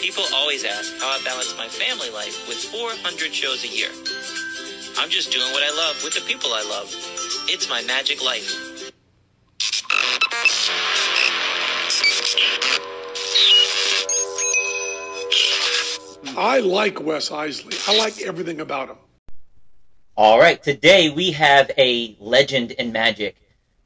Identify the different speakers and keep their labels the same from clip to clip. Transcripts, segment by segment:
Speaker 1: People always ask how I balance my family life with 400 shows a year. I'm just doing what I love with the people I love. It's my magic life.
Speaker 2: I like Wes Isley. I like everything about him.
Speaker 3: All right, today we have a legend in magic.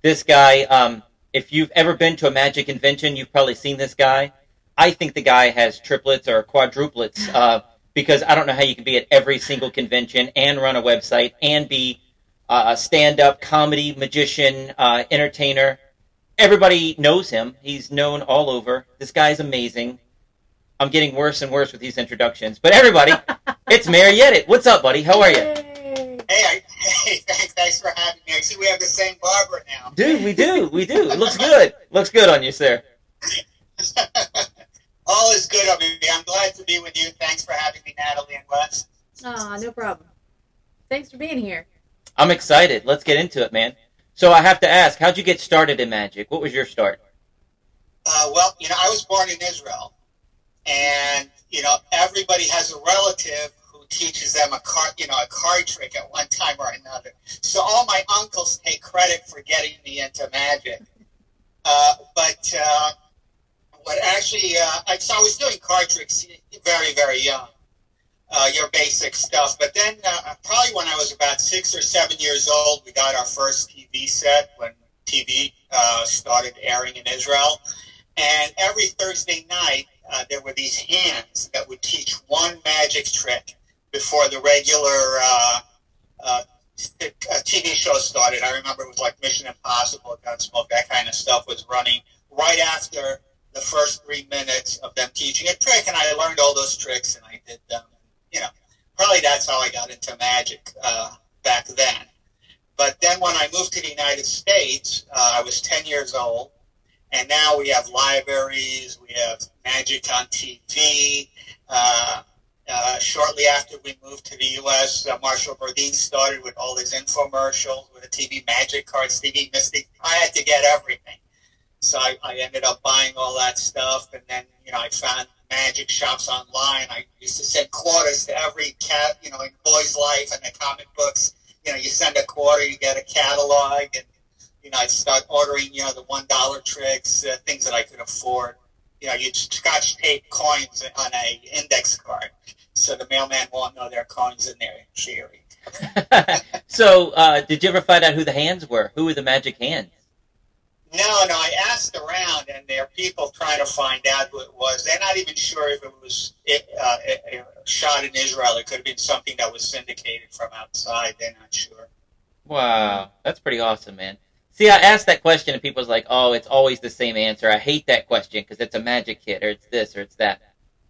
Speaker 3: This guy, um, if you've ever been to a magic convention, you've probably seen this guy. I think the guy has triplets or quadruplets uh, because I don't know how you can be at every single convention and run a website and be uh, a stand-up comedy magician, uh, entertainer. Everybody knows him. He's known all over. This guy's amazing. I'm getting worse and worse with these introductions. But everybody, it's Meir Yedid. What's up, buddy? How are you?
Speaker 4: Hey, I, hey, thanks, thanks for having me. I see we have the same barber now.
Speaker 3: Dude, we do, we do. It looks good. Looks good on you, sir.
Speaker 4: All is good over. I'm glad to be with you. Thanks for having me, Natalie and Wes.
Speaker 5: Aw, no problem. Thanks for being here.
Speaker 3: I'm excited. Let's get into it, man. So I have to ask, how'd you get started in magic? What was your start?
Speaker 4: Uh, well, you know, I was born in Israel, and you know, everybody has a relative who teaches them a card, you know, a card trick at one time or another. So all my uncles take credit for getting me into magic. Uh, but uh, what actually, uh, I, so I was doing card tricks very, very young. Uh, your basic stuff. But then, uh, probably when I was about six or seven years old, we got our first TV set when TV uh, started airing in Israel. And every Thursday night, uh, there were these hands that would teach one magic trick before the regular uh, uh, TV show started. I remember it was like Mission Impossible, Gunsmoke, that kind of stuff was running right after the first three minutes of them teaching a trick, and I learned all those tricks and I did them. You know, probably that's how I got into magic uh, back then. But then when I moved to the United States, uh, I was 10 years old, and now we have libraries, we have magic on TV. Uh, uh, shortly after we moved to the U.S., uh, Marshall Brodien started with all his infomercials with the TV magic cards, TV Mystic. I had to get everything. So I, I ended up buying all that stuff, and then you know I found magic shops online. I used to send quarters to every cat, you know, in Boy's Life and the comic books. You know, you send a quarter, you get a catalog, and you know I'd start ordering, you know, the one dollar tricks, uh, things that I could afford. You know, you'd scotch tape coins on a index card, so the mailman won't know there are coins in there. Cheery.
Speaker 3: so, uh, did you ever find out who the hands were? Who were the magic hands?
Speaker 4: No, no. I asked around, and there are people trying to find out who it was. They're not even sure if it was it, uh, a, a shot in Israel. It could have been something that was syndicated from outside. They're not sure.
Speaker 3: Wow, that's pretty awesome, man. See, I asked that question, and people's like, "Oh, it's always the same answer." I hate that question because it's a magic hit, or it's this, or it's that.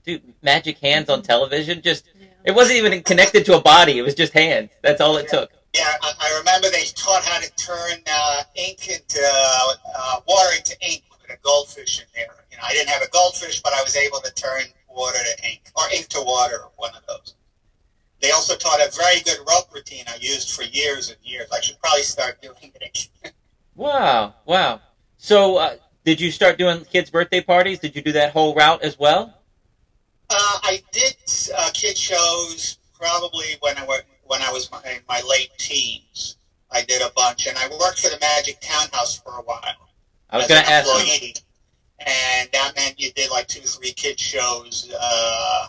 Speaker 3: Dude, magic hands on television? Just
Speaker 5: Yeah.
Speaker 3: it wasn't even connected to a body. It was just hands. That's all it took.
Speaker 4: Yeah, I, I remember they taught how to turn uh, ink into uh, uh, water into ink with a goldfish in there. You know, I didn't have a goldfish, but I was able to turn water to ink or ink to water, one of those. They also taught a very good rope routine I used for years and years. I should probably start doing it again.
Speaker 3: Wow, wow. So, uh, did you start doing kids' birthday parties? Did you do that whole route as well?
Speaker 4: Uh, I did uh, kid shows probably when I was when I was in my late teens. I did a bunch, and I worked for the Magic Townhouse for a while.
Speaker 3: I was going to ask. you.
Speaker 4: employee. And that meant you did like two, three kid shows, uh,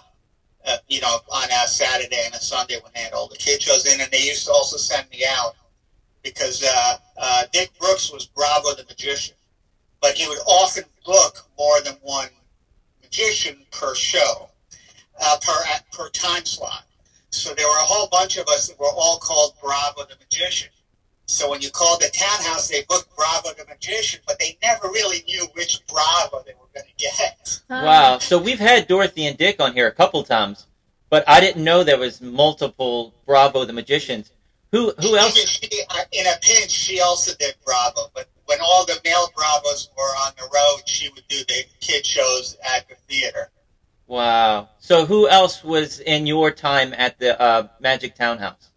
Speaker 4: uh, you know, on a Saturday and a Sunday when they had all the kid shows in, and they used to also send me out because uh, uh, Dick Brooks was Bravo the magician, but he would often book more than one magician per show, uh, per per time slot. So there were a whole bunch of us that were all called Bravo the magician. So when you called the townhouse, they booked Bravo the magician, but they never really knew which Bravo they were going to get.
Speaker 3: Wow. So we've had Dorothy and Dick on here a couple times, but I didn't know there was multiple Bravo the magicians. Who who else?
Speaker 4: she, uh, in a pinch, she also did Bravo, but when all the male Bravos were on the road, she would do the kid shows at the theater.
Speaker 3: Wow. So who else was in your time at the uh, Magic Townhouse?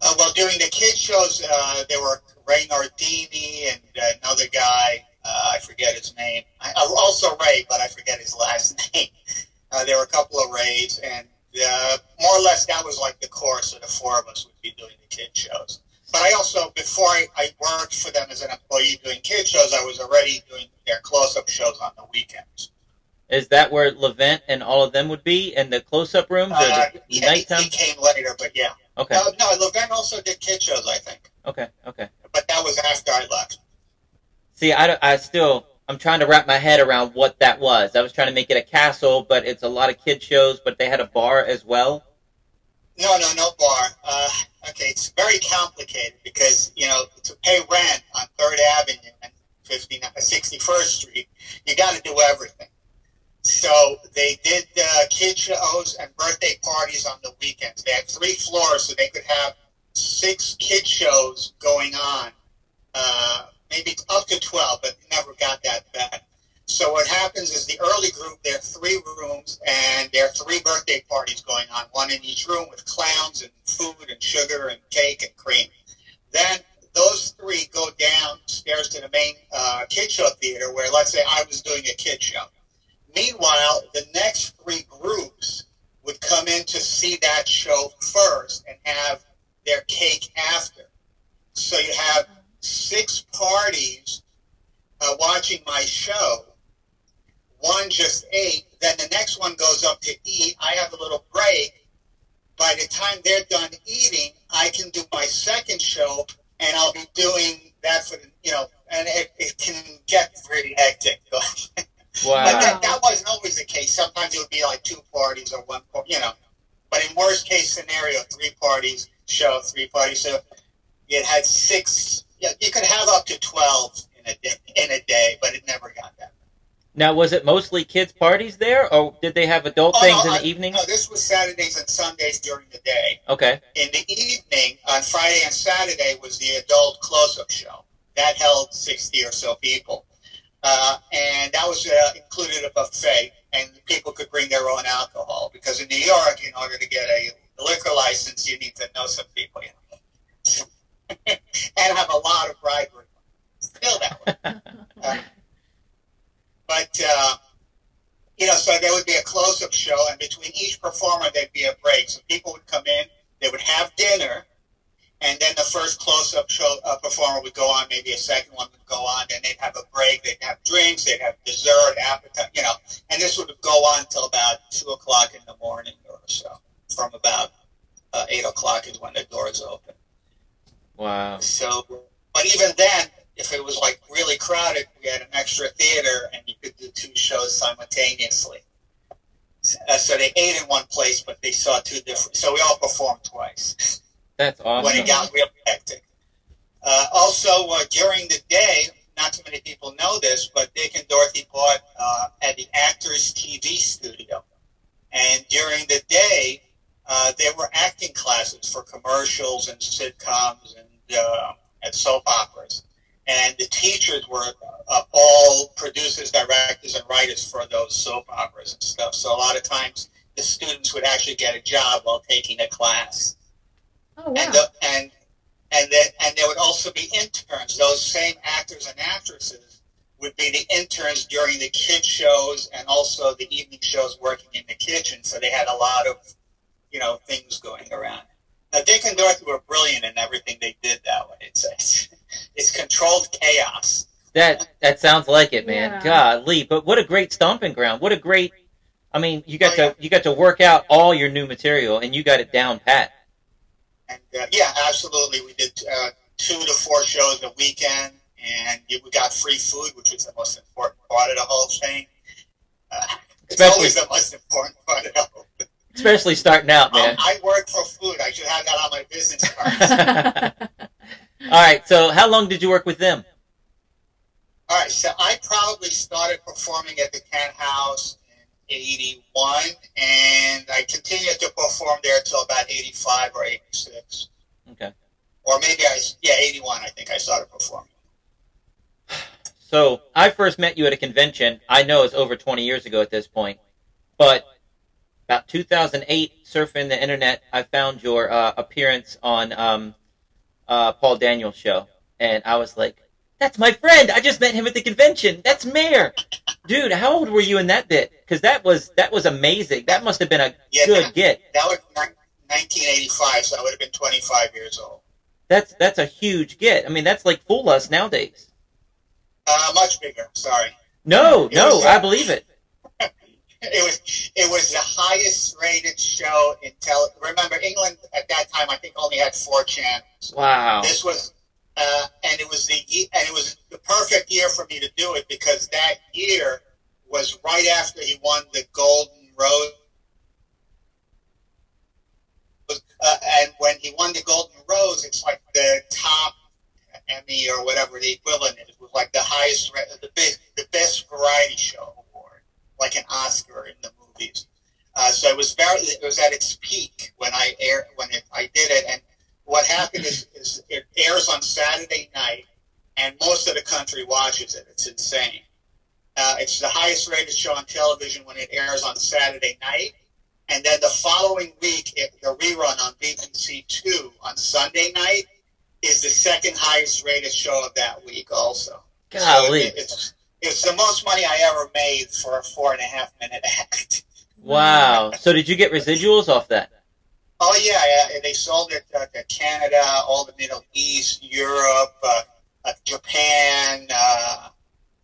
Speaker 4: Uh, well, doing the kid shows, uh, there were Ray Nardini and uh, another guy. Uh, I forget his name. I, uh, also Ray, but I forget his last name. grades, and uh, more or less that was like the course of the four of us would be doing the kid shows. But I also, before I, I worked for them as an employee doing kid shows, I was already doing their close-up shows on the weekends.
Speaker 3: Is that where Levent and all of them would be in the close-up rooms or
Speaker 4: Uh,
Speaker 3: the
Speaker 4: yeah,
Speaker 3: nighttime?
Speaker 4: he came later, but yeah.
Speaker 3: Okay,
Speaker 4: Uh, no, Levin also did kid shows, I think,
Speaker 3: okay, okay.
Speaker 4: but that was after I left.
Speaker 3: See, I, I still, I'm trying to wrap my head around what that was. I was trying to make it a castle, but it's a lot of kid shows, but they had a bar as well.
Speaker 4: No, no, no bar. Uh, okay, it's very complicated because you know to pay rent on Third Avenue and 59, 61st Street, you got to do everything. So they did uh, kid shows and birthday parties on the weekends. They had three floors, so they could have six kid shows going on. Uh, maybe up to 12, but never got that bad. So what happens is the early group, there are three rooms, and there are three birthday parties going on, one in each room with clowns and food and sugar and cake and cream. Then those three go downstairs to the main uh, kid show theater where, let's say, I was doing a kid show. Meanwhile, the next three groups would come in to see that show first and have their cake after. So you have six parties uh, watching my show. One just ate, then the next one goes up to eat. I have a little break. By the time they're done eating, I can do my second show, and I'll be doing that for the, you know, and it, it can get pretty hectic. But
Speaker 3: Wow.
Speaker 4: that, that wasn't always the case. Sometimes it would be like two parties or one, par- you know. But in worst case scenario, three parties show, three parties. So you had six. Yeah, you could have up to twelve in a day, in a day, but it never got that.
Speaker 3: Now, was it mostly kids' parties there, or did they have adult
Speaker 4: Oh,
Speaker 3: things
Speaker 4: no,
Speaker 3: in
Speaker 4: I-
Speaker 3: the uh, evening?
Speaker 4: No, this was Saturdays and Sundays during the day.
Speaker 3: Okay.
Speaker 4: In the evening, on Friday and Saturday, was the adult close-up show. That held 60 or so people. Uh, and that was uh, included a buffet, and people could bring their own alcohol. Because in New York, in order to get a liquor license, you need to know some people. You know? and have a lot of bribery. Still that way. Uh, but, uh, you know, so there would be a close-up show, and between each performer, there'd be a break. So people would come in, they would have dinner, and then the first close-up show uh, performer would go on. Maybe a second one go on. Then they'd have a break. They'd have drinks. They'd have dessert, appetite. You know, and this would go on until about two o'clock in the morning or so. From about uh, eight o'clock is when the doors open.
Speaker 3: Wow.
Speaker 4: So, but even then, if it was like really crowded, we had an extra theater and you could do two shows simultaneously. Uh, so they ate in one place, but they saw two different. So we all performed twice
Speaker 3: That's awesome.
Speaker 4: when it got real hectic. Uh, also, uh, during the day, not too many people know this, but Dick and Dorothy bought uh, at the Actors TV studio. And during the day, uh, there were acting classes for commercials and sitcoms and, uh, and soap operas. And the teachers were uh, all producers, directors, and writers for those soap operas and stuff. So a lot of times the students would actually get a job while taking a class
Speaker 5: Oh wow.
Speaker 4: and the, and and then and there would also be interns. Those same actors and actresses would be the interns during the kid shows and also the evening shows working in the kitchen. So they had a lot of you know things going around. Now Dick and Dorothy were brilliant in everything they did that way. It's it's, it's controlled chaos.
Speaker 3: That that sounds like it, man.
Speaker 5: Yeah.
Speaker 3: Golly, but what a great stomping ground. What a great. I mean, you got
Speaker 4: Oh, yeah.
Speaker 3: to you got to work out all your new material, and you got it down pat.
Speaker 4: And uh, yeah, absolutely, we did uh, two to four shows a weekend, and we got free food, which was the most important part of the whole thing. Uh, it's
Speaker 3: Especially-
Speaker 4: always the most important part of the whole thing.
Speaker 3: Especially starting out,
Speaker 4: Um,
Speaker 3: man.
Speaker 4: I work for food. I should have that on my business card.
Speaker 3: all right. So, how long did you work with them?
Speaker 4: All right, so I probably started performing at the Kent House in '81, and I continued to perform there until about '85 or '86,
Speaker 3: Okay.
Speaker 4: or maybe I yeah '81. I think I started performing.
Speaker 3: So, I first met you at a convention. I know it's over 20 years ago at this point, but about 2008, surfing the internet, I found your uh, appearance on um, uh, Paul Daniels' show, and I was like, "That's my friend! I just met him at the convention. That's Meir." Dude, how old were you in that bit? Because that was that was amazing. That must have been a
Speaker 4: Yeah,
Speaker 3: good
Speaker 4: that,
Speaker 3: get.
Speaker 4: that was ni- 1985, so I would have been 25 years old.
Speaker 3: That's that's a huge get. I mean, that's like Fool Us nowadays.
Speaker 4: Uh, much bigger. Sorry.
Speaker 3: No,
Speaker 4: It
Speaker 3: no,
Speaker 4: was,
Speaker 3: I
Speaker 4: uh,
Speaker 3: believe it.
Speaker 4: It was it was the highest rated show in tele. Remember, England at that time I think only had four channels.
Speaker 3: Wow.
Speaker 4: This was, uh, and it was the and it was the perfect year for me to do it because that year was right after he won the Golden Rose. Uh, and when he won the Golden Rose, it's like the top Emmy or whatever the equivalent is. It was like the highest, ra- the best, the best variety show award, like an Oscar in the movies. Uh, so it was very, it was at its peak when I air when it, I did it. And what happened is, is it airs on Saturday night, and most of the country watches it. It's insane. Uh, it's the highest rated show on television when it airs on Saturday night. And then the following week, it, the rerun on BBC Two on Sunday night is the second highest rated show of that week. Also, So it- it's it's the most money I ever made for a four and a half minute act.
Speaker 3: Wow. So did you get residuals off that?
Speaker 4: Oh yeah, yeah. They sold it uh, to Canada, all the Middle East, Europe, uh, uh, Japan. Uh,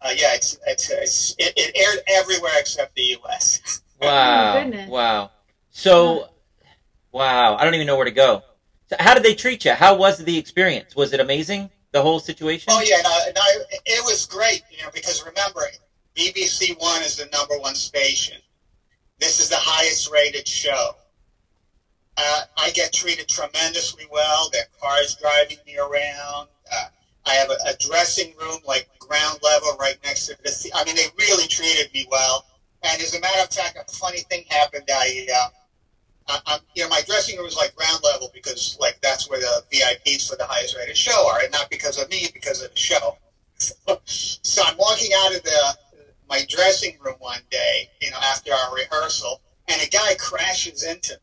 Speaker 4: uh, yeah, it's, it's, it's it, it aired everywhere except the U.S.
Speaker 3: Wow.
Speaker 5: goodness.
Speaker 3: wow. So, wow. I don't even know where to go. So how did they treat you? How was the experience? Was it amazing? The whole situation?
Speaker 4: Oh yeah, no, no, it was great. You know, because remember, BBC One is the number one station. This is the highest rated show. Uh, I get treated tremendously well. There are cars driving me around. Uh, I have a, a dressing room, like ground level, right next to the. I mean, they really treated me well. And as a matter of fact, a funny thing happened. I, uh, I, I, you know, my dressing room is like ground level because, like, that's where the VIPs for the highest rated show are, and not because of me, because of the show. so I'm walking out of the my dressing room one day, you know, after our rehearsal, and a guy crashes into me,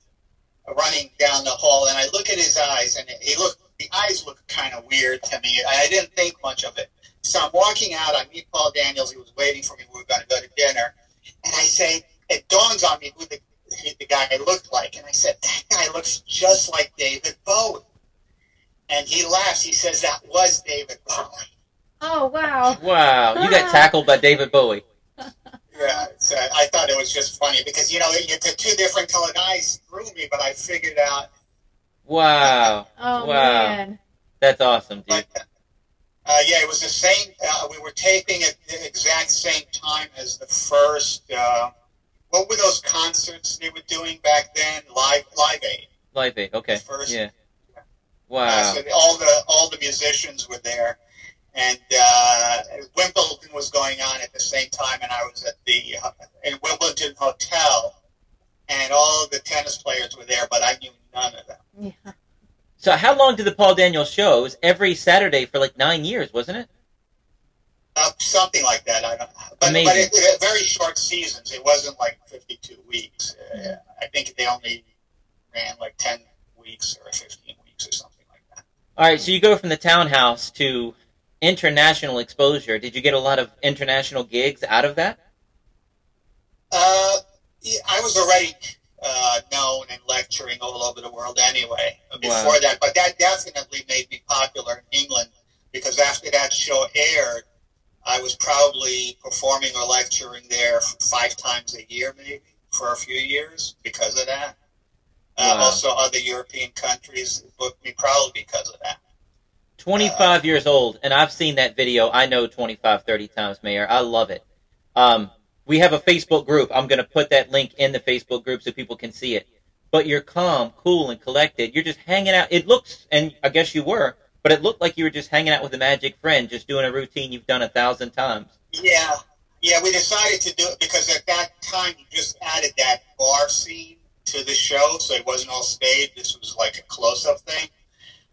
Speaker 4: running down the hall, and I look at his eyes, and he look the eyes look kind of weird to me. I didn't think much of it. So I'm walking out. I meet Paul Daniels. He was waiting for me. We were going to go to dinner, and I say, it dawns on me who the the guy looked like, and I said, that guy looks just like David Bowie. And he laughs. He says, that was David Bowie.
Speaker 5: Oh wow.
Speaker 3: Wow. You got tackled by David Bowie.
Speaker 4: Yeah, so I thought it was just funny because you know you the two different colored eyes threw me, but I figured out.
Speaker 3: Wow.
Speaker 5: Oh
Speaker 3: Wow.
Speaker 5: man.
Speaker 3: That's awesome, dude.
Speaker 4: But uh, yeah, it was the same. Uh, we were taping at the exact same time as the first. Uh, what were those concerts they were doing back then? Live, Live Aid.
Speaker 3: Live Aid. Okay.
Speaker 4: First.
Speaker 3: Yeah.
Speaker 4: Uh,
Speaker 3: Wow.
Speaker 4: so all the all the musicians were there, and uh, Wimbledon was going on at the same time, and I was at the uh, in Wimbledon Hotel, and all of the tennis players were there, but I knew none of them.
Speaker 5: Yeah.
Speaker 3: So how long did the Paul Daniels shows every Saturday for like nine years, wasn't it?
Speaker 4: Uh, something like that. I don't. But,
Speaker 3: Amazing.
Speaker 4: but it, it, very short seasons. It wasn't like fifty-two weeks. Uh, I think they only ran like ten weeks or fifteen weeks or something like that.
Speaker 3: All right. So you go from the townhouse to international exposure. Did you get a lot of international gigs out of that?
Speaker 4: Uh, I was already uh, known and lecturing all over the world anyway before
Speaker 3: Wow.
Speaker 4: that, but that definitely made me popular in England because after that show aired, I was probably performing or lecturing there five times a year, maybe for a few years because of that. Uh, Also, other European countries booked me probably because of that.
Speaker 3: 25 years old, and I've seen that video, I know 25, 30 times, Meir. I love it. Um, we have a Facebook group. I'm going to put that link in the Facebook group so people can see it. But you're calm, cool, and collected. You're just hanging out. It looks, and I guess you were, but it looked like you were just hanging out with a magic friend, just doing a routine you've done a thousand times.
Speaker 4: Yeah, yeah, we decided to do it because at that time you just added that bar scene to the show, so it wasn't all staged. This was like a close-up thing.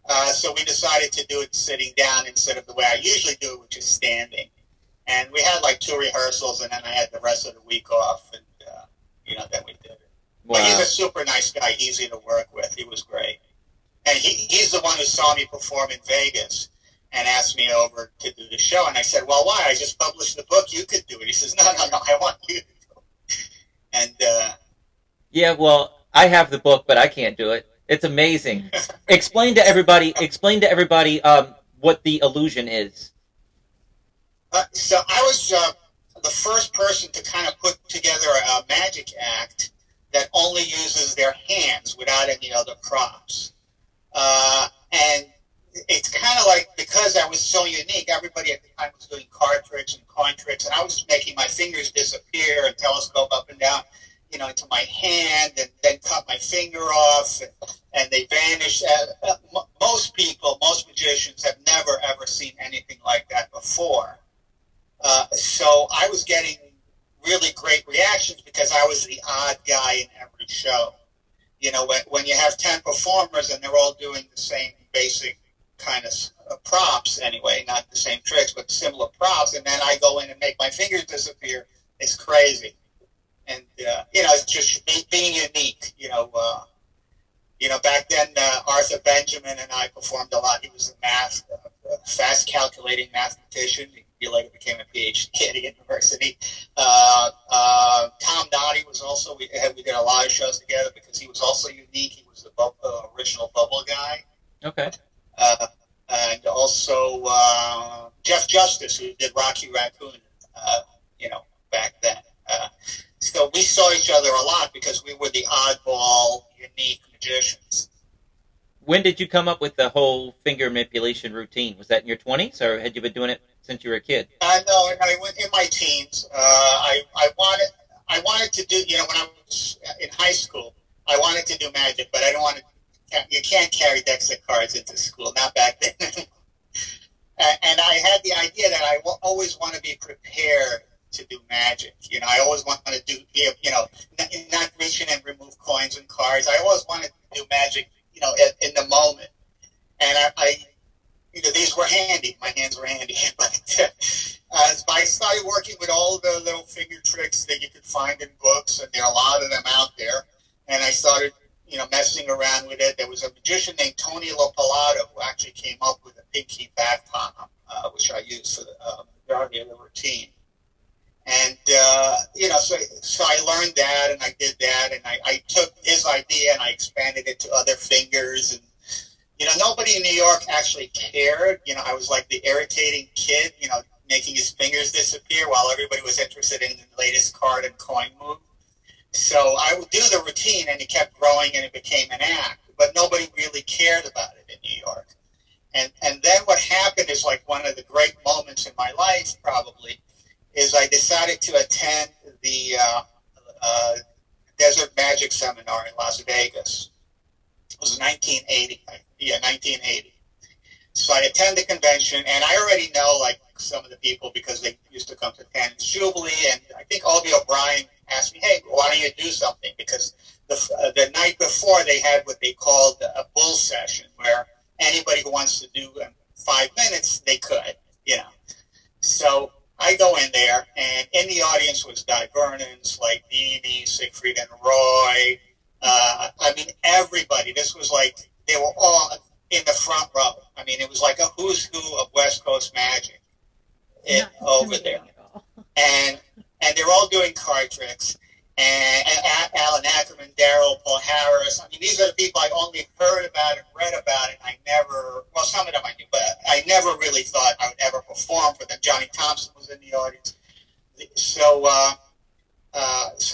Speaker 4: Uh, so we decided to do it sitting down instead of the way I usually do it, which is standing. And we had like two rehearsals, and then I had the rest of the week off, and uh, you know, then we did it. But he's a super nice guy, easy to work with. He was great, and he, he's the one who saw me perform in Vegas. and asked me over to do the show. And I said, "Well, why? I just published the book. You could do it." He says, "No, no, no. I want you to do it." And uh,
Speaker 3: Yeah, well, I have the book, but I can't do it. It's amazing. explain to everybody. Explain to everybody um, what the illusion is.
Speaker 4: uh, so I was uh, the first person to kind of put together a magic act that only uses their hands without any other props. Uh, and it's kind of like because I was so unique, everybody at the time was doing card tricks and coin tricks, and I was making my fingers disappear and telescope up and down, you know, into my hand, and then cut my finger off, and, and they vanished. Uh, uh, most people, most magicians, have never ever seen anything like that before. Uh, so I was getting really great reactions because I was the odd guy in every show. You know, when, when you have 10 performers and they're all doing the same basic kind of uh, props anyway, not the same tricks, but similar props, and then I go in and make my fingers disappear, it's crazy. And, uh, you know, it's just be- being unique, you know. Uh, you know, back then, uh, Arthur Benjamin and I performed a lot. He was a math, uh, fast calculating mathematician. He later became a PhD at university. Uh, uh, Tom Noddy was also we had we did a lot of shows together because he was also unique. He was the bu- uh, original bubble guy,
Speaker 3: Okay.
Speaker 4: uh, and also uh, Jeff Justice who did Rocky Raccoon. Uh, you know, back then. Uh, so we saw each other a lot because we were the oddball, unique magicians.
Speaker 3: When did you come up with the whole finger manipulation routine? Was that in your twenties, or had you been doing it since you were a kid?
Speaker 4: I know. I went in my teens. Uh, I I wanted I wanted to do you know when I was in high school I wanted to do magic, but I don't want to. You can't carry decks of cards into school, not back then. and I had the idea that I always want to be prepared to do magic. You know, I always want to do you know not, not reach and remove coins and cards. I always wanted to do magic. You know, in, in the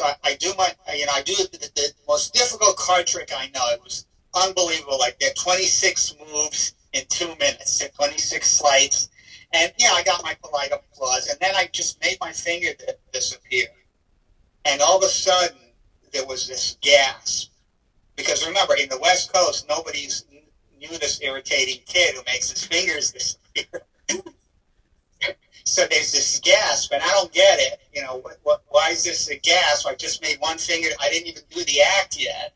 Speaker 4: I, I do my, you know, I do the, the most difficult card trick I know. It was unbelievable. Like there are 26 moves in two minutes, 26 slides, and yeah, I got my polite applause, and then I just made my finger disappear, and all of a sudden there was this gasp because remember in the West Coast nobody's knew this irritating kid who makes his fingers disappear. So there's this gasp, and I don't get it. You know, what, what, why is this a gasp? I just made one finger. I didn't even do the act yet,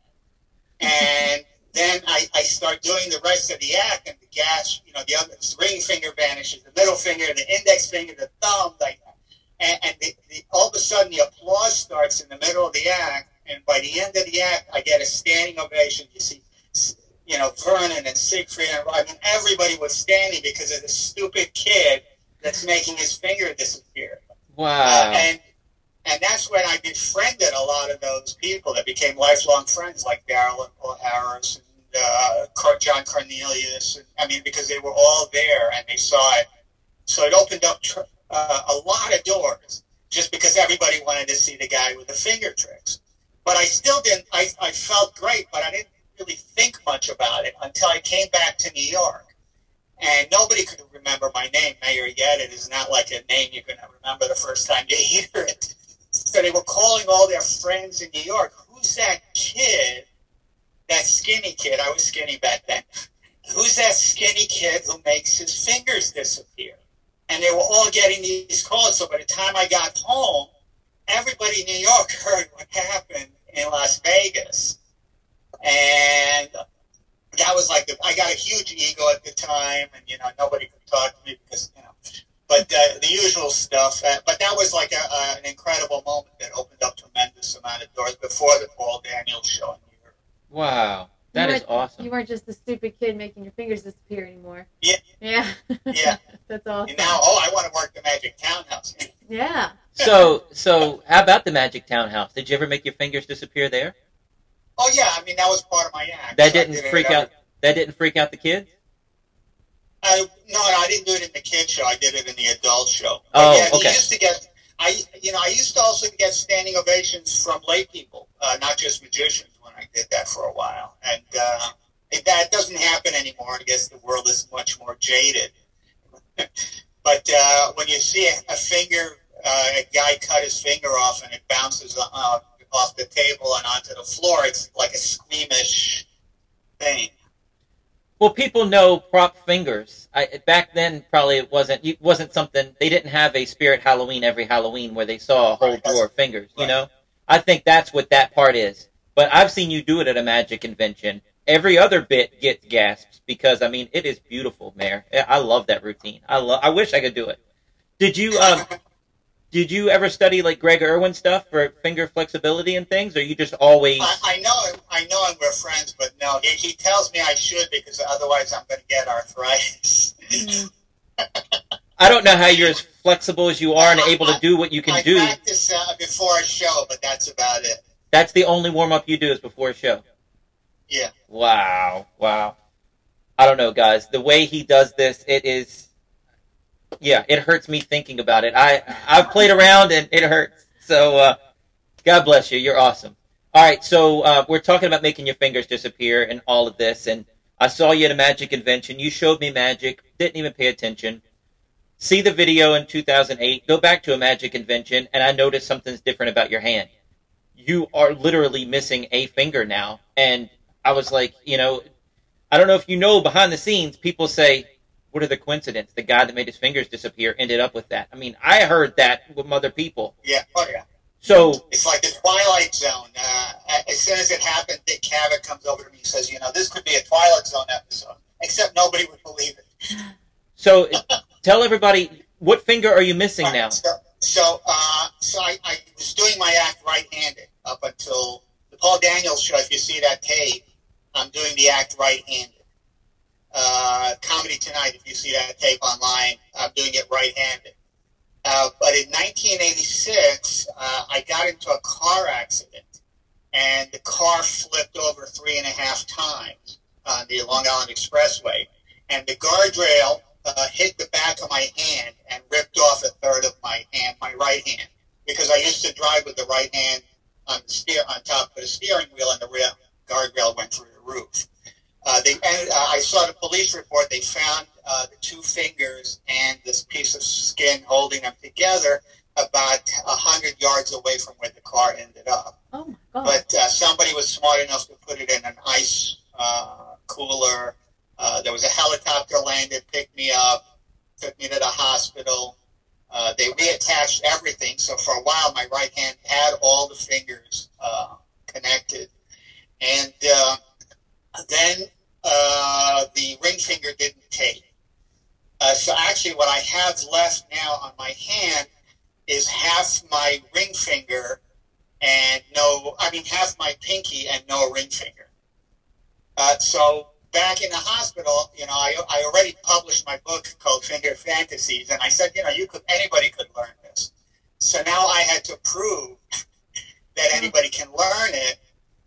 Speaker 4: and then I, I start doing the rest of the act, and the gasp, you know, the other the ring finger vanishes, the middle finger, the index finger, the thumb, like, and, and the, the, all of a sudden the applause starts in the middle of the act, and by the end of the act, I get a standing ovation. You see, you know, Vernon and Siegfried, and I mean, everybody was standing because of this stupid kid that's making his finger disappear.
Speaker 3: Wow.
Speaker 4: Uh, and and that's when I befriended a lot of those people that became lifelong friends, like Daryl and Paul Harris and uh, John Cornelius. And, I mean, because they were all there and they saw it. So it opened up tr- uh, a lot of doors just because everybody wanted to see the guy with the finger tricks. But I still didn't, I, I felt great, but I didn't really think much about it until I came back to New York. And nobody could remember my name, Meir Yedid. It is not like a name you're going to remember the first time you hear it. So they were calling all their friends in New York. Who's that kid? That skinny kid. I was skinny back then. Who's that skinny kid who makes his fingers disappear? And they were all getting these calls. So by the time I got home, everybody in New York heard what happened in Las Vegas. And that was like, I got a huge ego at the time, and, you know, nobody could talk to me because, you know, but uh, the usual stuff. Uh, but that was like a, a, an incredible moment that opened up tremendous amount of doors before the Paul Daniels show in New York.
Speaker 3: Wow. That
Speaker 5: you
Speaker 3: is awesome.
Speaker 5: You weren't just the stupid kid making your fingers disappear anymore.
Speaker 4: Yeah.
Speaker 5: Yeah.
Speaker 4: Yeah.
Speaker 5: That's awesome.
Speaker 4: And now, oh, I want to work the Magic Townhouse.
Speaker 5: Yeah.
Speaker 3: So, so how about the Magic Townhouse? Did you ever make your fingers disappear there?
Speaker 4: Oh yeah, I mean that was part of my act.
Speaker 3: That didn't
Speaker 4: did
Speaker 3: freak
Speaker 4: every-
Speaker 3: out. That didn't freak out the kids.
Speaker 4: I, no, no, I didn't do it in the kid show. I did it in the adult show.
Speaker 3: Oh,
Speaker 4: yeah,
Speaker 3: okay.
Speaker 4: Used to get, I, you know, I used to also get standing ovations from lay people, uh, not just magicians. When I did that for a while, and uh, it, that doesn't happen anymore. I guess the world is much more jaded. but uh, when you see a, a finger, uh, a guy cut his finger off, and it bounces uh, off the table and onto the floor, it's like a squeamish thing.
Speaker 3: Well, people know prop fingers. I, back then, probably it wasn't. It wasn't something they didn't have a spirit Halloween every Halloween where they saw a whole
Speaker 4: Right,
Speaker 3: drawer of fingers. You know, I think that's what that part is. But I've seen you do it at a magic convention. Every other bit gets gasps because I mean it is beautiful, Meir. I I love that routine. I love. I wish I could do it. Did you um? Did you ever study like Greg Irwin stuff for finger flexibility and things, or you just always?
Speaker 4: I, I know. I know him. We're friends, but no, he, he tells me I should because otherwise I'm going to get arthritis.
Speaker 3: I don't know how you're as flexible as you are and able to do what you can
Speaker 4: I
Speaker 3: do.
Speaker 4: practice uh, before a show, but that's about it.
Speaker 3: That's the only warm up you do is before a show.
Speaker 4: Yeah.
Speaker 3: Wow, wow. I don't know, guys. The way he does this, it is, yeah, it hurts me thinking about it. I I've played around and it hurts. So, uh, God bless you. You're awesome. All right, so uh, we're talking about making your fingers disappear and all of this, and I saw you at a magic convention. You showed me magic, didn't even pay attention. See the video in 2008. Go back to a magic convention, and I noticed something's different about your hand. You are literally missing a finger now, and I was like, you know, I don't know if you know behind the scenes, people say, what are the coincidences? The guy that made his fingers disappear ended up with that. I mean, I heard that with other people.
Speaker 4: Yeah. Oh, yeah.
Speaker 3: So,
Speaker 4: It's like the Twilight Zone. Uh, as soon as it happened, Dick Cavett comes over to me and says, you know, this could be a Twilight Zone episode, except nobody would believe it.
Speaker 3: so tell everybody, what finger are you missing
Speaker 4: Right,
Speaker 3: now?
Speaker 4: So, so, uh, so I, I was doing my act right-handed up until the Paul Daniels show. If you see that tape, I'm doing the act right-handed. Uh, Comedy Tonight, if you see that tape online, I'm doing it right-handed. Uh, but in 1986, uh, I got into a car accident, and the car flipped over three and a half times on the Long Island Expressway, and the guardrail uh, hit the back of my hand and ripped off a third of my hand, my right hand, because I used to drive with the right hand on the steer on top of the steering wheel, and the rear guardrail went through the roof. Uh, they, and, uh, I saw the police report. They found uh, the two fingers and this piece of skin holding them together about a hundred yards away from where the car ended up.
Speaker 5: Oh my god.
Speaker 4: But uh, somebody was smart enough to put it in an ice uh, cooler. Uh, there was a helicopter landed, picked me up, took me to the hospital. Uh, they reattached everything, so for a while my right hand had all the fingers uh, connected, and uh, then uh, the ring finger didn't take. Uh, so actually, what I have left now on my hand is half my ring finger and no, I mean half my pinky and no ring finger. Uh, so back in the hospital, you know, I, I already published my book called Finger Fantasies, and I said, you know, you could anybody could learn this. So now I had to prove that anybody can learn it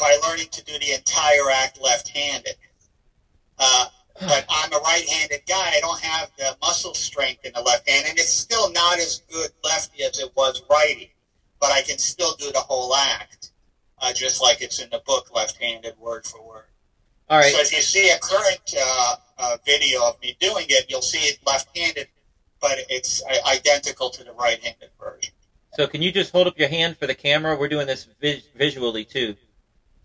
Speaker 4: by learning to do the entire act left-handed. Uh, but I'm a right-handed guy. I don't have the muscle strength in the left hand, and it's still not as good lefty as it was righty. But I can still do the whole act, uh, just like it's in the book, left-handed, word for word.
Speaker 3: All right.
Speaker 4: So if you see a current uh, uh, video of me doing it, you'll see it left-handed, but it's uh, identical to the right-handed version.
Speaker 3: So can you just hold up your hand for the camera? We're doing this vis- visually too.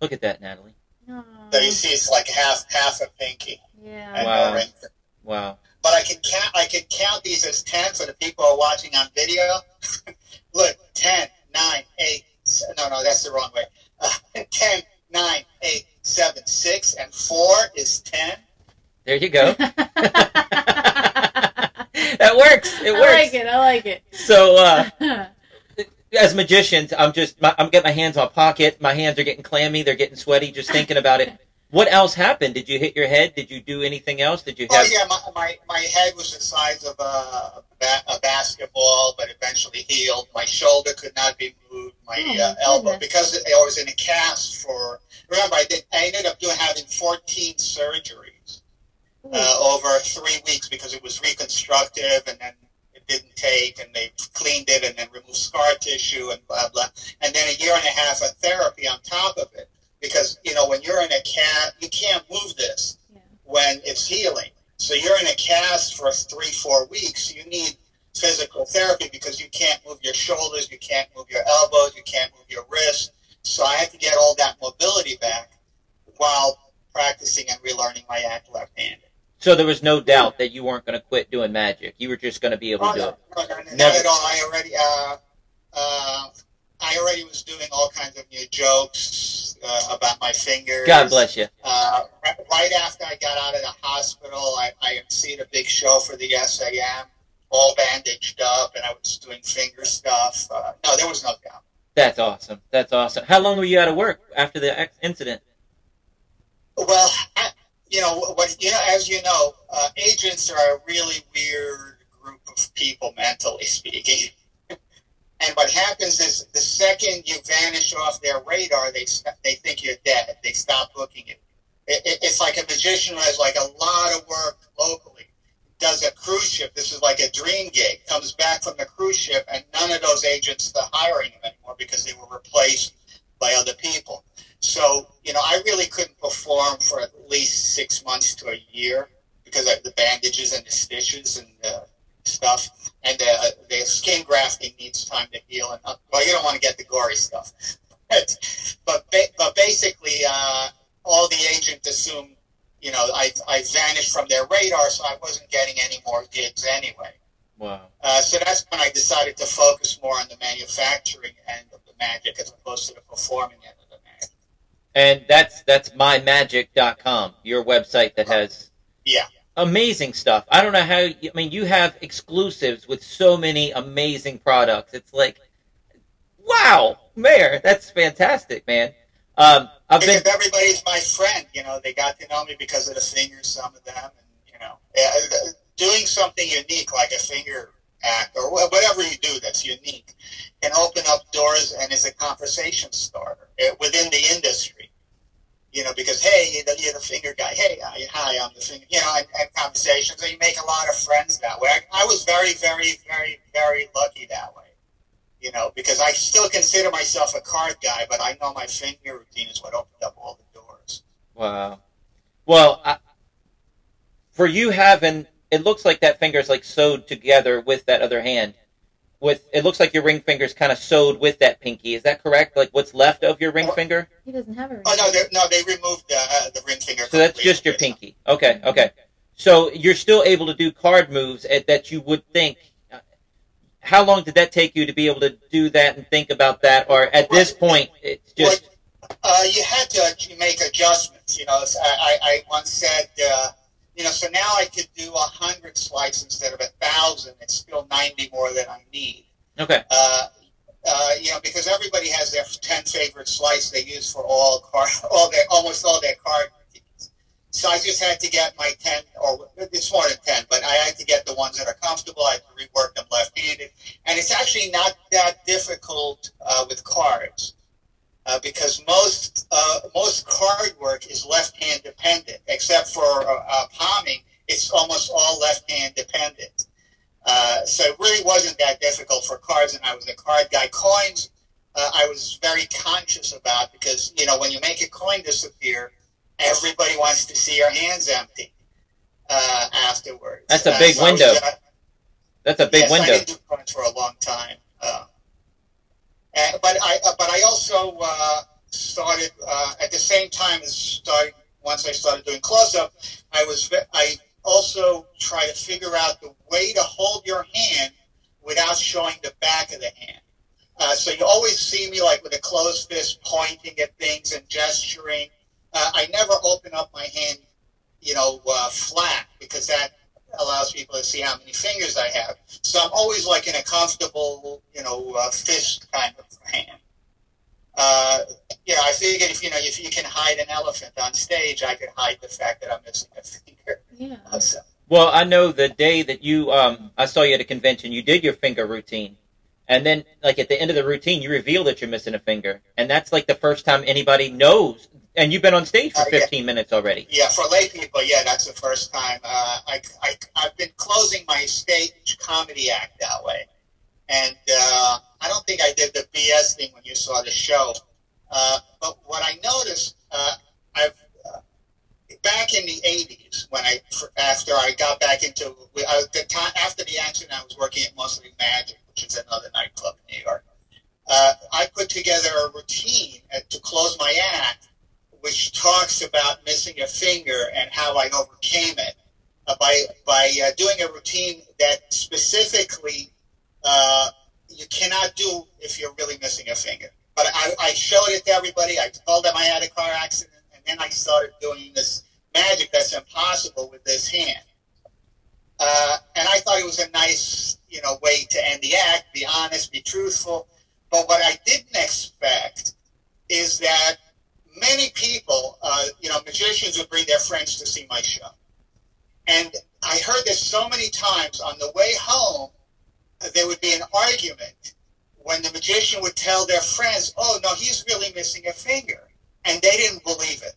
Speaker 3: Look at that, Natalie.
Speaker 5: Aw,
Speaker 4: So you see, it's like half half a pinky
Speaker 5: yeah.
Speaker 3: Wow.
Speaker 4: no.
Speaker 3: Wow.
Speaker 4: But I can count. I can count these as ten for the people who are watching on video. Look, 10, 9, 8, s- No, no, that's the wrong way. Uh, 10, 9, 8, 7, 6, and 4 is 10.
Speaker 3: There you go. that works. It works.
Speaker 5: I like it. I like it.
Speaker 3: So, uh, as magicians, I'm just my, I'm getting my hands on pocket. My hands are getting clammy. They're getting sweaty just thinking about it. What else happened? Did you hit your head? Did you do anything else? Did you Have...
Speaker 4: Oh,
Speaker 3: have?
Speaker 4: yeah, my, my, my head was the size of a, a, ba- a basketball, but eventually healed. My shoulder could not be moved. My
Speaker 5: Oh,
Speaker 4: uh, elbow, because I was in a cast for, remember, I, did, I ended up doing having 14 surgeries. uh, over three weeks because it was reconstructive and then it didn't take and they cleaned it and then removed scar tissue and blah blah. And then a year and a half of therapy on top of it. Because you know when you're in a cast you can't move this
Speaker 5: Yeah.
Speaker 4: when it's healing. So you're in a cast for three four weeks. You need physical therapy because you can't move your shoulders you can't move your elbows you can't move your wrists. So I had to get all that mobility back while practicing and relearning my act left-handed
Speaker 3: So there was no doubt that you weren't going to quit doing magic. You were just going to be able
Speaker 4: Oh,
Speaker 3: to do
Speaker 4: no,
Speaker 3: it.
Speaker 4: no, no, no, not
Speaker 3: Never.
Speaker 4: at all. I already, uh, uh, I already was doing all kinds of new jokes uh, about my fingers.
Speaker 3: God bless you.
Speaker 4: Uh, right- after I got out of the hospital, I, I emceed a big show for the SAM, all bandaged up, and I was doing finger stuff. Uh, no, there was no doubt.
Speaker 3: That's awesome. That's awesome. How long were you out of work after the incident?
Speaker 4: Well, I, you know what? You know, as you know, uh, agents are a really weird group of people, mentally speaking. and what happens is, the second you vanish off their radar, they they think you're dead. They stop booking you. It, it, it's like a magician who has like a lot of work locally. Does a cruise ship. This is like a dream gig. Comes back from the cruise ship, and none of those agents are hiring him anymore because they were replaced by other people. So, you know, I really couldn't perform for at least six months to a year because of the bandages and the stitches and the stuff. And uh, the skin grafting needs time to heal. And uh, well, you don't want to get the gory stuff. But but, ba- but basically, uh, all the agents assumed, you know, I, I vanished from their radar, so I wasn't getting any more gigs anyway.
Speaker 3: Wow.
Speaker 4: Uh, so that's when I decided to focus more on the manufacturing end of the magic as opposed to the performing end the.
Speaker 3: And that's that's mymagic.com, your website that has
Speaker 4: Yeah.
Speaker 3: amazing stuff. I don't know how. I mean, you have exclusives with so many amazing products. It's like, wow, Meir, that's fantastic, man. Um, I've been
Speaker 4: Because everybody's my friend, you know, they got to know me because of the fingers, some of them, and you know, uh, doing something unique like a finger act or whatever you do that's unique can open up doors and is a conversation starter uh, within the industry. You know, because hey, you're the, finger guy. Hey, hi, I'm the finger. You know, and, and conversations, and you make a lot of friends that way. I, I was very, very, very, very lucky that way. You know, because I still consider myself a card guy, but I know my finger routine is what opened up all the doors.
Speaker 3: Wow. Well, I, for you having, it looks like that finger is like sewed together with that other hand. With it looks like your ring finger's kind of sewed with that pinky. Is that correct? Like what's left of your ring finger?
Speaker 5: He doesn't have a ring.
Speaker 4: Oh no, they, no, they removed the, uh, the ring finger.
Speaker 3: So that's just your
Speaker 4: completely.
Speaker 3: pinky. Okay, okay. So you're still able to do card moves at, that you would think. uh, How long did that take you to be able to do that and think about that? Or at this point, it's just
Speaker 4: Uh, you had to make adjustments. You know, I, I, I once said, uh, you know, so now I could do a hundred slides instead of a thousand. It's still ninety more than I need.
Speaker 3: okay.
Speaker 4: Uh, uh, you know, because everybody has their ten favorite slice they use for all card, all their almost all their card routines. So I just had to get my 10, or it's more than 10, but I had to get the ones that are comfortable. I had to rework them left-handed. And it's actually not that difficult uh, with cards. Uh, because most uh, most card work is left hand dependent, except for uh, uh, palming, it's almost all left hand dependent. Uh, so it really wasn't that difficult for cards, and I was a card guy. Coins, uh, I was very conscious about because you know when you make a coin disappear, everybody wants to see your hands empty uh, afterwards.
Speaker 3: That's a big
Speaker 4: so I was,
Speaker 3: window.
Speaker 4: uh,
Speaker 3: That's a big
Speaker 4: yes, I
Speaker 3: window.
Speaker 4: didn't do coins for a long time. And, but I uh, but I also uh, started uh, at the same time as starting. Once I started doing close up, I was I also try to figure out the way to hold your hand without showing the back of the hand. Uh, so you always see me like with a closed fist pointing at things and gesturing. Uh, I never open up my hand, you know, uh, flat because that allows people to see how many fingers I have. So I'm always like in a comfortable, you know, uh, fist kind of hand. Uh, yeah, I figured if you know if you can hide an elephant on stage, I could hide the fact that I'm missing a finger.
Speaker 5: Yeah.
Speaker 4: So,
Speaker 3: Well, I know the day that you, um, I saw you at a convention, you did your finger routine. And then, like, at the end of the routine, you reveal that you're missing a finger. And that's, like, the first time anybody knows. And you've been on stage for
Speaker 4: Uh, yeah.
Speaker 3: 15 minutes already.
Speaker 4: yeah, for lay people, yeah, that's the first time. Uh, I, I, I've been closing my stage comedy act that way. And uh, I don't think I did the BS thing when you saw the show. Uh, but what I noticed, uh, I've uh, back in the '80s when I after I got back into uh, the time after the accident, I was working at Mostly Magic, which is another nightclub in New York. Uh, I put together a routine to close my act, which talks about missing a finger and how I overcame it uh, by by uh, doing a routine that specifically uh, you cannot do if you're really missing a finger. But I, I showed it to everybody. I told them I had a car accident, and then I started doing this magic that's impossible with this hand. Uh, and I thought it was a nice, you know, way to end the act. Be honest, be truthful. But what I didn't expect is that many people, you know, magicians would bring their friends to see my show. And I heard this so many times on the way home, there would be an argument when the magician would tell their friends, oh, no, he's really missing a finger. And they didn't believe it.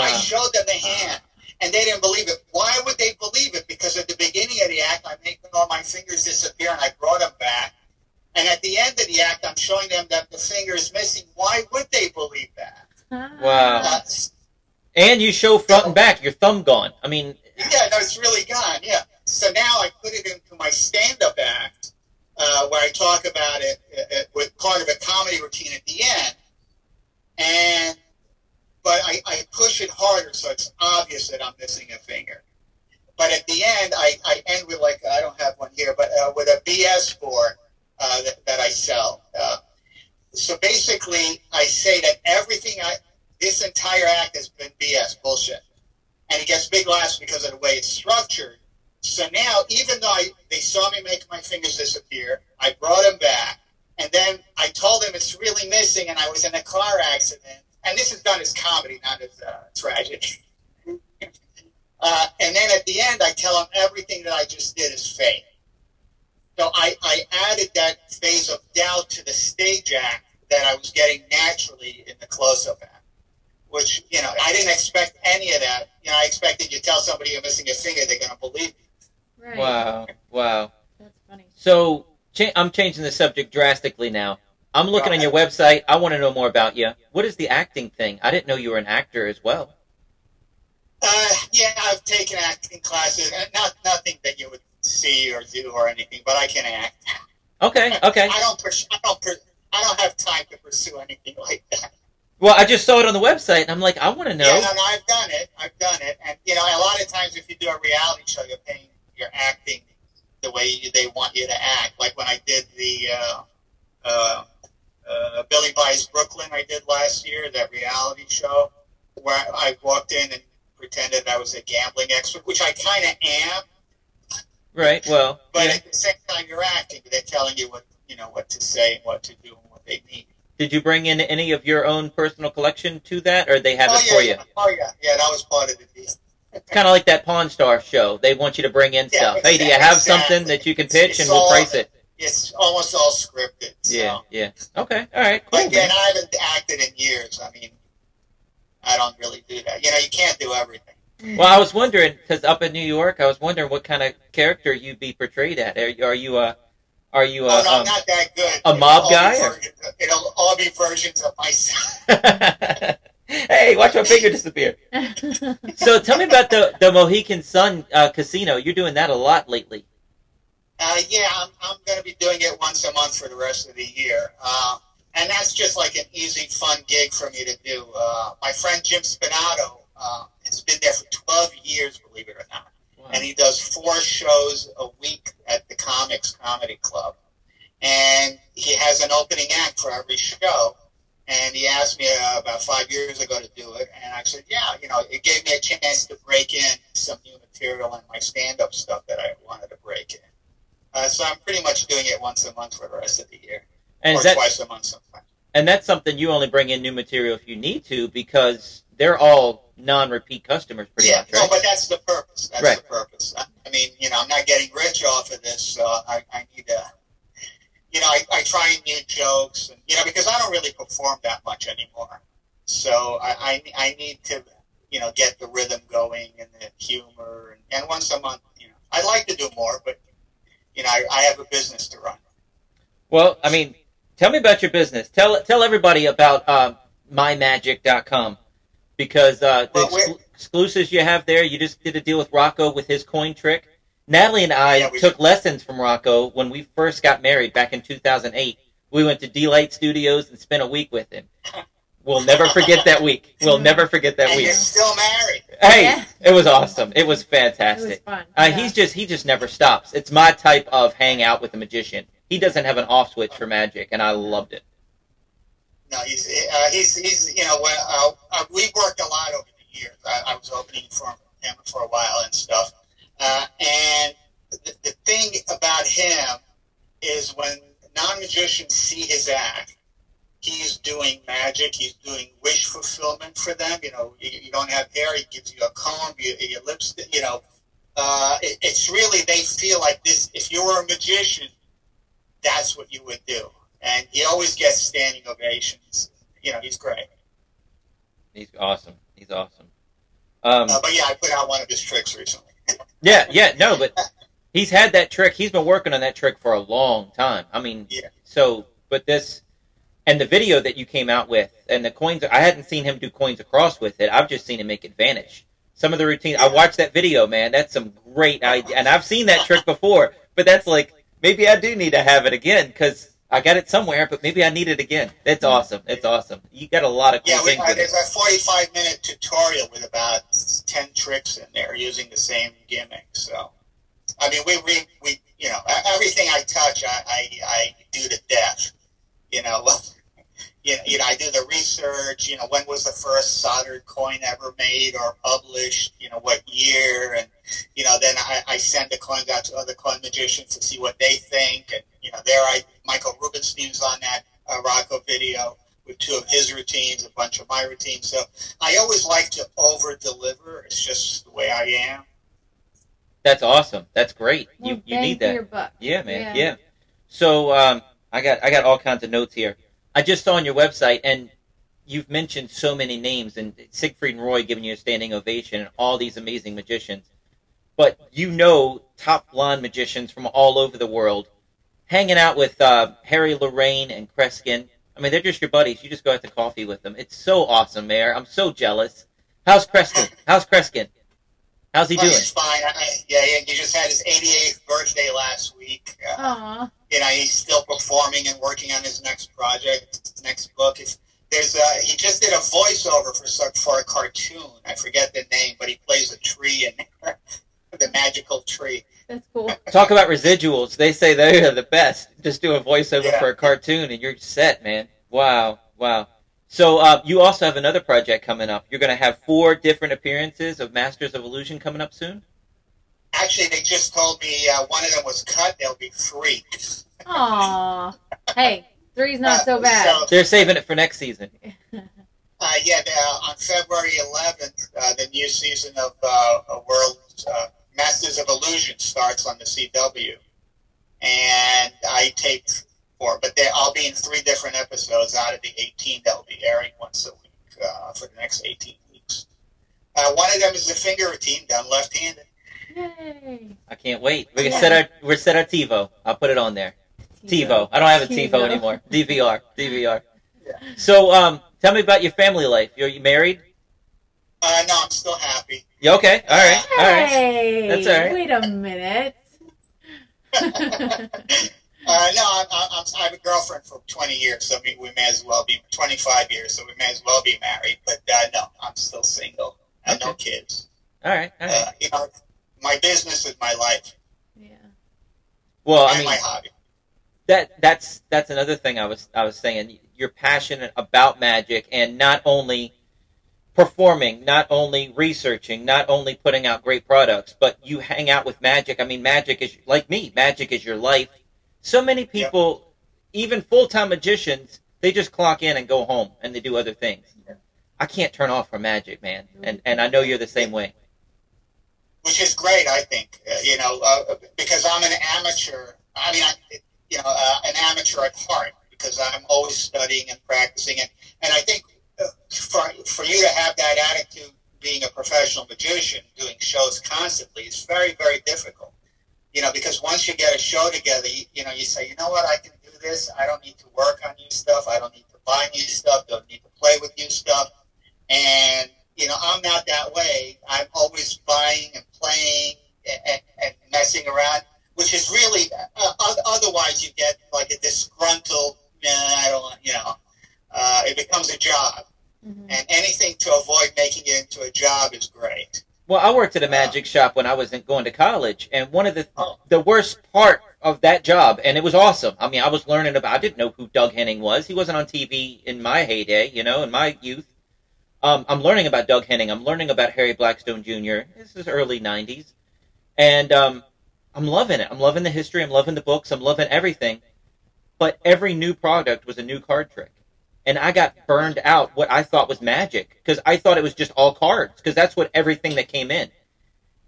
Speaker 4: I showed them the hand, and they didn't believe it. Why would they believe it? Because at the beginning of the act, I'm making all my fingers disappear, and I brought them back. And at the end of the act, I'm showing them that the finger is missing. Why would they believe that?
Speaker 3: Wow.
Speaker 4: Uh,
Speaker 3: And you show front and back, your thumb gone. I mean,
Speaker 4: yeah, no, it's really gone. Yeah. So now I put it into my stand-up act, uh, where I talk about it uh, uh, with part of a comedy routine at the end, and but I, I push it harder so it's obvious that I'm missing a finger. But at the end, I, I end with like I don't have one here, but uh, with a BS board uh, that, that I sell. Uh, so basically, I say that everything I this entire act has been BS bullshit, and it gets big laughs because of the way it's structured. So now, even though I, they saw me make my fingers disappear, I brought them back, and then I told them it's really missing, and I was in a car accident. And this is done as comedy, not as uh, tragedy. uh, and then at the end, I tell them everything that I just did is fake. So I, I added that phase of doubt to the stage act that I was getting naturally in the close-up act, which, you know, I didn't expect any of that. You know, I expected you tell somebody you're missing a finger, they're going to believe you.
Speaker 5: Right.
Speaker 3: wow, wow.
Speaker 5: That's funny.
Speaker 3: So cha- I'm changing the subject drastically now. I'm looking on your website. I want to know more about you. What is the acting thing? I didn't know you were an actor as well.
Speaker 4: Uh, yeah, I've taken acting classes, not nothing that you would see or do or anything, but I can act.
Speaker 3: Okay, okay.
Speaker 4: I don't. Pers- I don't. Per- I don't have time to pursue anything like that.
Speaker 3: Well, I just saw it on the website, and I'm like, I want to know.
Speaker 4: Yeah, no, no, I've done it. I've done it, and you know, a lot of times if you do a reality show, you're paying, you're acting the way you, they want you to act. Like when I did the uh, uh, uh, Billy Buys Brooklyn, I did last year, that reality show, where I walked in and pretended I was a gambling expert, which I kind of am.
Speaker 3: Right. Well,
Speaker 4: But
Speaker 3: yeah.
Speaker 4: at the same time, you're acting. They're telling you what you know, what to say and what to do and what they need.
Speaker 3: Did you bring in any of your own personal collection to that, or they have
Speaker 4: oh
Speaker 3: it
Speaker 4: yeah,
Speaker 3: for you?
Speaker 4: oh yeah, yeah. That was part of the deal.
Speaker 3: It's kind of like that Pawn Star show. They want you to bring in
Speaker 4: Yeah,
Speaker 3: stuff. Hey, do you have
Speaker 4: exactly.
Speaker 3: something that you can pitch,
Speaker 4: It's
Speaker 3: and we'll price it?
Speaker 4: It's almost all scripted. So.
Speaker 3: Yeah, yeah. Okay, all right, cool.
Speaker 4: again. I haven't acted in years. I mean, I don't really do that. You know, you can't do everything.
Speaker 3: Well, I was wondering because up in New York, I was wondering what kind of character you'd be portrayed at. Are are you a, are you
Speaker 4: oh
Speaker 3: a,
Speaker 4: no,
Speaker 3: um,
Speaker 4: not that good.
Speaker 3: a
Speaker 4: It'll
Speaker 3: mob
Speaker 4: all be
Speaker 3: guy,
Speaker 4: versions- It'll all be versions of myself.
Speaker 3: hey, watch my finger disappear. So tell me about the the Mohegan Sun uh, Casino. You're doing that a lot lately.
Speaker 4: Uh, yeah, I'm, I'm going to be doing it once a month for the rest of the year. Uh, and that's just like an easy, fun gig for me to do. Uh, my friend Jim Spinato uh, has been there for 12 years, believe it or not. And he does four shows a week at the Comix Comedy Club. And he has an opening act for every show. And he asked me uh, about five years ago to do it. And I said, yeah, you know, it gave me a chance to break in some new material and my stand-up stuff that I wanted to break in. Uh, so I'm pretty much doing it once a month for the rest of the year,
Speaker 3: And
Speaker 4: or
Speaker 3: that
Speaker 4: twice a month sometimes.
Speaker 3: and that's something you only bring in new material if you need to because they're all non-repeat customers, pretty
Speaker 4: yeah,
Speaker 3: much,
Speaker 4: no,
Speaker 3: right?
Speaker 4: but that's the purpose. That's
Speaker 3: Right.
Speaker 4: the purpose. I, I mean, you know, I'm getting off of this, so I, I need to, you know, I, I try new jokes, and, you know, because I don't really perform that much anymore. So I, I, I need to, you know, get the rhythm going and the humor, and, and once a month, you know, I'd like to do more, but you know, I, I have a business to run.
Speaker 3: Well, I mean, tell me about your business. Tell tell everybody about um, mymagic.com because uh, the
Speaker 4: Well,
Speaker 3: exclu- exclusives you have there. You just did a deal with Rocco with his coin trick. Natalie and I
Speaker 4: Yeah, we-
Speaker 3: took lessons from Rocco when we first got married back in 2008. We went to D-Light Studios and spent a week with him. We'll never forget that week. We'll never forget that
Speaker 4: and
Speaker 3: week.
Speaker 4: you're still married.
Speaker 3: Hey,
Speaker 5: Yeah.
Speaker 3: it was awesome. It was fantastic.
Speaker 5: it was
Speaker 3: fantastic.
Speaker 5: fun.
Speaker 3: Uh,
Speaker 5: yeah.
Speaker 3: He's just he just never stops. It's my type of hangout with a magician. He doesn't have an off switch for magic, and I loved it.
Speaker 4: No, he's uh, he's he's you know when, uh, uh, we worked a lot over the years. I, I was opening for him for a while and stuff. Uh, and the, the thing about him is when non magicians see his act, he's doing magic. He's doing wish fulfillment for them. You know, you, you don't have hair, he gives you a comb, you, your lipstick. You know, uh, it, it's really they feel like this. If you were a magician, that's what you would do and he always gets standing ovations. You know, he's great.
Speaker 3: He's awesome. He's awesome. Um,
Speaker 4: Uh, but yeah, I put out one of his tricks recently.
Speaker 3: Yeah, yeah, no, but he's had that trick. He's been working on that trick for a long time. I mean,
Speaker 4: Yeah.
Speaker 3: so, but this and the video that you came out with and the coins. I hadn't seen him do coins across with it. I've just seen him make it vanish. Some of the routines. I watched that video, man. That's some great idea, and I've seen that trick before. But that's like maybe I do need to have it again because. I got it somewhere, but maybe I need it again. It's mm-hmm. awesome. It's awesome. You got a lot of cool
Speaker 4: Yeah, we,
Speaker 3: things it.
Speaker 4: there's a 45 minute tutorial with about 10 tricks in there using the same gimmick. So, I mean, we, we, we you know, everything I touch, I, I, I do to death. You know, you know, you know, I do the research. You know, when was the first soldered coin ever made or published? You know, what year? And you know, then I, I send the coins out to other coin magicians to see what they think. And you know, there I Michael Rubenstein's on that uh, Rocco video with two of his routines, a bunch of my routines. So I always like to over deliver. It's just the way I am.
Speaker 3: That's awesome. That's great.
Speaker 5: Well,
Speaker 3: You you need that.
Speaker 5: Your buck.
Speaker 3: Yeah, man.
Speaker 5: Yeah.
Speaker 3: Yeah. So um, I got I got all kinds of notes here. I just saw on your website, and you've mentioned so many names, and Siegfried and Roy giving you a standing ovation, and all these amazing magicians. But you know top blonde magicians from all over the world, hanging out with uh, Harry Lorayne and Kreskin. I mean, they're just your buddies. You just go out to coffee with them. It's so awesome, Meir. I'm so jealous. How's Kreskin? How's Kreskin? How's he
Speaker 4: Well,
Speaker 3: doing?
Speaker 4: he's fine. I, yeah, yeah, he just had his 88th birthday last week. Uh,
Speaker 5: Aw.
Speaker 4: You know, he's still performing and working on his next project, next book. It's, there's uh, he just did a voiceover for some- for a cartoon. I forget the name, but he plays a tree in there, the magical tree.
Speaker 5: That's cool.
Speaker 3: Talk about residuals. They say they are the best. Just do a voiceover
Speaker 4: Yeah.
Speaker 3: for a cartoon and you're set, man. Wow, wow. So uh, you also have another project coming up. You're going to have four different appearances of Masters of Illusion coming up soon.
Speaker 4: Actually, they just told me uh, one of them was cut. They'll be three.
Speaker 5: Aw. Hey, three's not so bad.
Speaker 4: So,
Speaker 3: They're saving it for next season.
Speaker 4: Uh, yeah, the, uh, on February 11th, uh, the new season of uh, World uh, Masters of Illusion starts on the CW, and I taped four, but they, I'll be in three different episodes out of the 18 that will be airing once a week uh, for the next 18 weeks. Uh, one of them is the finger routine done left-handed.
Speaker 5: Yay.
Speaker 3: I can't wait. We can
Speaker 5: Yeah.
Speaker 3: set our we're set our TiVo. I'll put it on there. TiVo. I don't have a TiVo
Speaker 5: TiVo.
Speaker 3: anymore. DVR. DVR.
Speaker 4: Yeah.
Speaker 3: So, um, tell me about your family life. You're you married?
Speaker 4: Uh, no, I'm still happy.
Speaker 3: You okay? All right. All right. That's all right.
Speaker 5: Wait a minute.
Speaker 4: Uh, no, I'm, I'm, I'm, have a girlfriend for 20 years, so we, we may as well be 25 years, so we may as well be married. But uh, no, I'm still single. I have no kids.
Speaker 3: All right. All right.
Speaker 4: Uh, you know, my business is my life
Speaker 5: yeah.
Speaker 3: Well, I mean,
Speaker 4: my hobby.
Speaker 3: that that's that's another thing I was I was saying. You're passionate about magic, and not only performing, not only researching, not only putting out great products, but you hang out with magic. I mean, magic is like me. Magic is your life. So many people, even full time magicians, they just clock in and go home, and they do other things. I can't turn off from magic, man, and and I know you're the same way.
Speaker 4: Which is great, I think. Uh, you know, uh, because I'm an amateur. I mean, I, you know, uh, an amateur at heart because I'm always studying and practicing, and and I think uh, for for you to have that attitude, being a professional magician, doing shows constantly, is very very difficult. You know, because once you get a show together, you, you know, you say, you know what, I can do this. I don't need to work on new stuff. I don't need to buy new stuff. Don't need to play with new stuff. And you know, I'm not that way. I'm always buying and playing and, and messing around, which is really, uh, otherwise you get like a disgruntled, nah, I don't you know, uh, it becomes a job.
Speaker 5: Mhm.
Speaker 4: And anything to avoid making it into a job is great.
Speaker 3: Well, I worked at a magic shop when I was in- going to college, and one of the
Speaker 4: Oh.
Speaker 3: the worst part of that job, and it was awesome. I mean, I was learning about. I didn't know who Doug Henning was. He wasn't on TV in my heyday, you know, in my youth. Um, I'm learning about Doug Henning. I'm learning about Harry Blackstone Jr. This is early '90s, and um, I'm loving it. I'm loving the history. I'm loving the books. I'm loving everything. But every new product was a new card trick, and I got burned out. What I thought was magic because I thought it was just all cards because that's what everything that came in,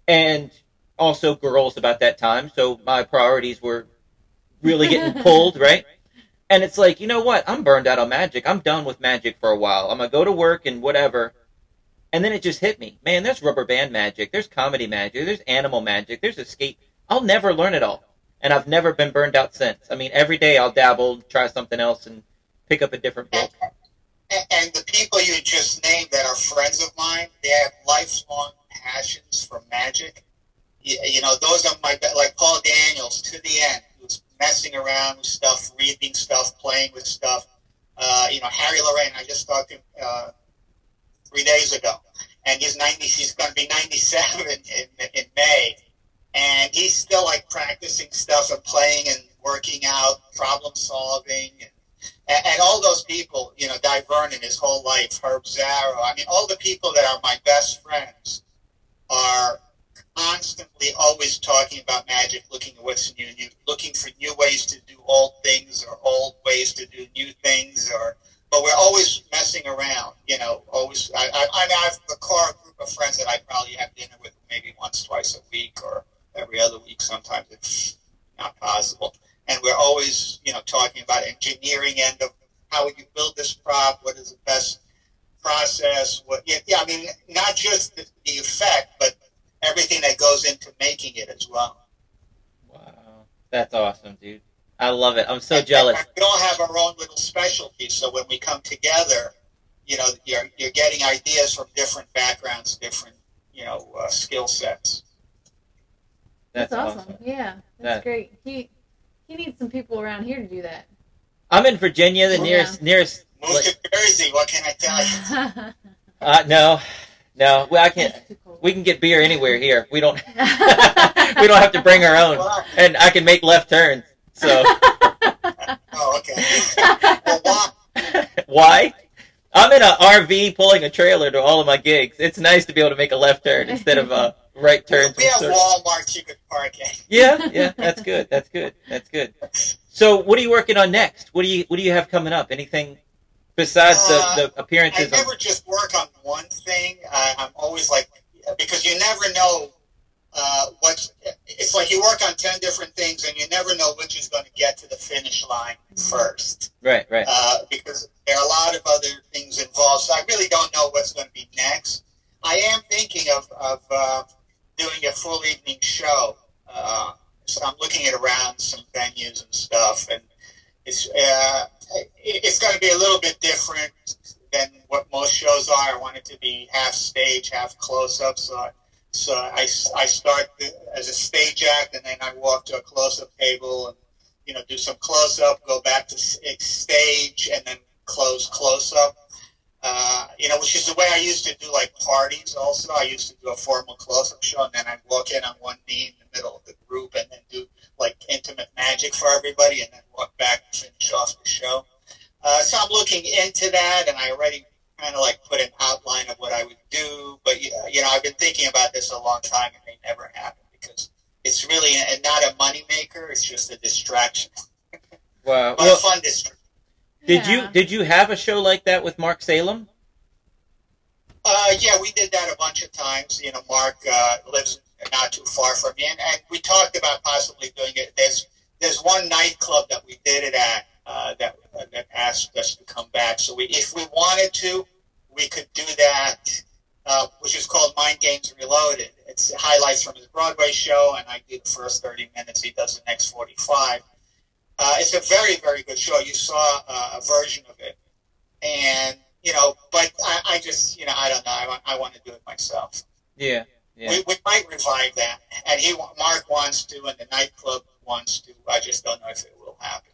Speaker 3: and also girls about that time. So my priorities were really getting pulled, right? And it's like, you know what? I'm burned out on magic. I'm done with magic for a while. I'm gonna go to work and whatever. And then it just hit me, man. There's rubber band magic. There's comedy magic. There's animal magic. There's escape. I'll never learn it all, and I've never been burned out since. I mean, every day I'll dabble, try something else, and pick up a different book.
Speaker 4: And, the people you just named that are friends of mine, they have lifelong passions for magic. You, you know, those are my, like Paul Daniels to the end, who's messing around with stuff, reading stuff, playing with stuff. Uh, you know, Harry Lorayne, I just talked to him uh, three days ago, and he's 90, he's going to be 97 in, in, May. And he's still like practicing stuff and playing and working out, problem solving, and and, and all those people, you know, Dai Vernon, his whole life, Herb Zarrow, I mean, all the people that are my best friends are constantly always talking about magic, looking at what's new, new, looking for new ways to do old things or old ways to do new things, or but we're always messing around, you know. Always, I, I, I have a core group of friends that I probably have dinner with maybe once, twice a week, or every other week. Sometimes it's not possible and we're always, you know, talking about engineering end of how would you build this prop, what is the best process, what, yeah I mean, not just the, the effect, but everything that goes into making it as well.
Speaker 3: Wow, that's awesome, dude. I love it. I'm so
Speaker 4: And-
Speaker 3: jealous.
Speaker 4: and we all have our own little specialties, so when we come together, you know, you're, you're getting ideas from different backgrounds, different, you know, uh, skill sets.
Speaker 3: That's,
Speaker 5: awesome.
Speaker 3: awesome.
Speaker 5: Yeah, that's
Speaker 3: That-
Speaker 5: great. He he needs some people around here to do that.
Speaker 3: I'm in Virginia, the
Speaker 5: Yeah.
Speaker 3: nearest nearest.
Speaker 4: Move to Jersey, what can I tell you?
Speaker 3: Uh, no, no. Well, I can't. We can get beer anywhere here. We don't. we don't have to bring our own,
Speaker 4: Well,
Speaker 3: and I can make left turns. So
Speaker 4: oh, okay. well, why?
Speaker 3: why? I'm in an RV pulling a trailer to all of my gigs. It's nice to be able to make a left turn instead of a right turn.
Speaker 4: We have Walmart you could park at.
Speaker 3: Yeah, yeah, that's good. That's good. That's good. So, what are you working on next? What do you What do you have coming up? Anything besides
Speaker 4: Uh,
Speaker 3: the, the
Speaker 4: I
Speaker 3: appearances? on-
Speaker 4: never just work on one thing. I, I'm always like, because you never know uh, what's. It's like you work on ten different things, and you never know which is going to get to the finish line first.
Speaker 3: right, right.
Speaker 4: Uh, because there are a lot of other things involved. So I really don't know what's going to be next. I am thinking of, of uh, doing a full evening show. Uh, so I'm looking at around some venues and stuff, and it's uh, it's going to be a little bit different than what most shows are. I want it to be half stage, half close up. So so I, I start as a stage act, and then I walk to a close up table and you know do some close up, go back to stage, and then close close up. Uh, you know, which is the way I used to do like parties. Also, I used to do a formal close-up show, and then I'd walk in on one knee in the middle of the group, and then do like intimate magic for everybody, and then walk back and finish off the show. Uh, so I'm looking into that, and I already kind of like put an outline of what I would do. But you you know, I've been thinking about this a long time, and they never happen because it's really a, not a moneymaker. It's just a distraction,
Speaker 3: Wow.
Speaker 4: but
Speaker 3: Well,
Speaker 4: a fun distraction.
Speaker 3: did
Speaker 5: Yeah.
Speaker 3: you did you have a show like that with Marc Salem?
Speaker 4: Uh, yeah, we did that a bunch of times. You know, Marc uh, lives not too far from me, and, and we talked about possibly doing it. There's there's one nightclub that we did it at uh, that uh, that asked us to come back. So we, if we wanted to, we could do that, uh, which is called Mind Games Reloaded. It's highlights from his Broadway show, and I do the first 30 minutes. He does the next 45. Uh, it's a very, very good show. You saw uh, a version of it, and you know, but I, I just, you know, I don't know. I I want to do it myself.
Speaker 3: Yeah. Yeah.
Speaker 4: We, we might revive that, and he, Marc wants to, and the nightclub wants to. I just don't know if it will happen.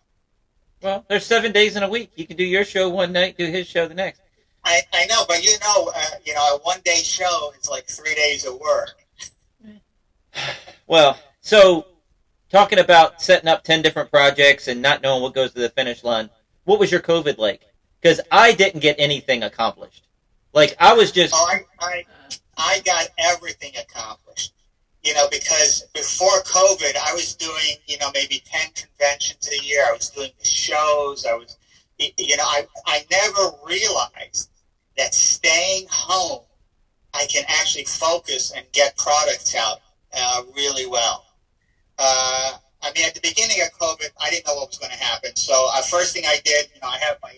Speaker 3: Well, there's seven days in a week. You can do your show one night, do his show the next.
Speaker 4: I, I know, but you know, uh, you know, a one day show is like three days of work.
Speaker 3: Well, so talking about setting up 10 different projects and not knowing what goes to the finish line, what was your COVID like? Because I didn't get anything accomplished. Like, I was just,
Speaker 4: Oh, I, I, I got everything accomplished. You know, because before COVID, I was doing, you know, maybe 10 conventions a year. I was doing the shows. I was, you know, I, I never realized that staying home, I can actually focus and get products out uh, really well. Uh, I mean, at the beginning of COVID, I didn't know what was going to happen. So, uh, first thing I did, you know, I have my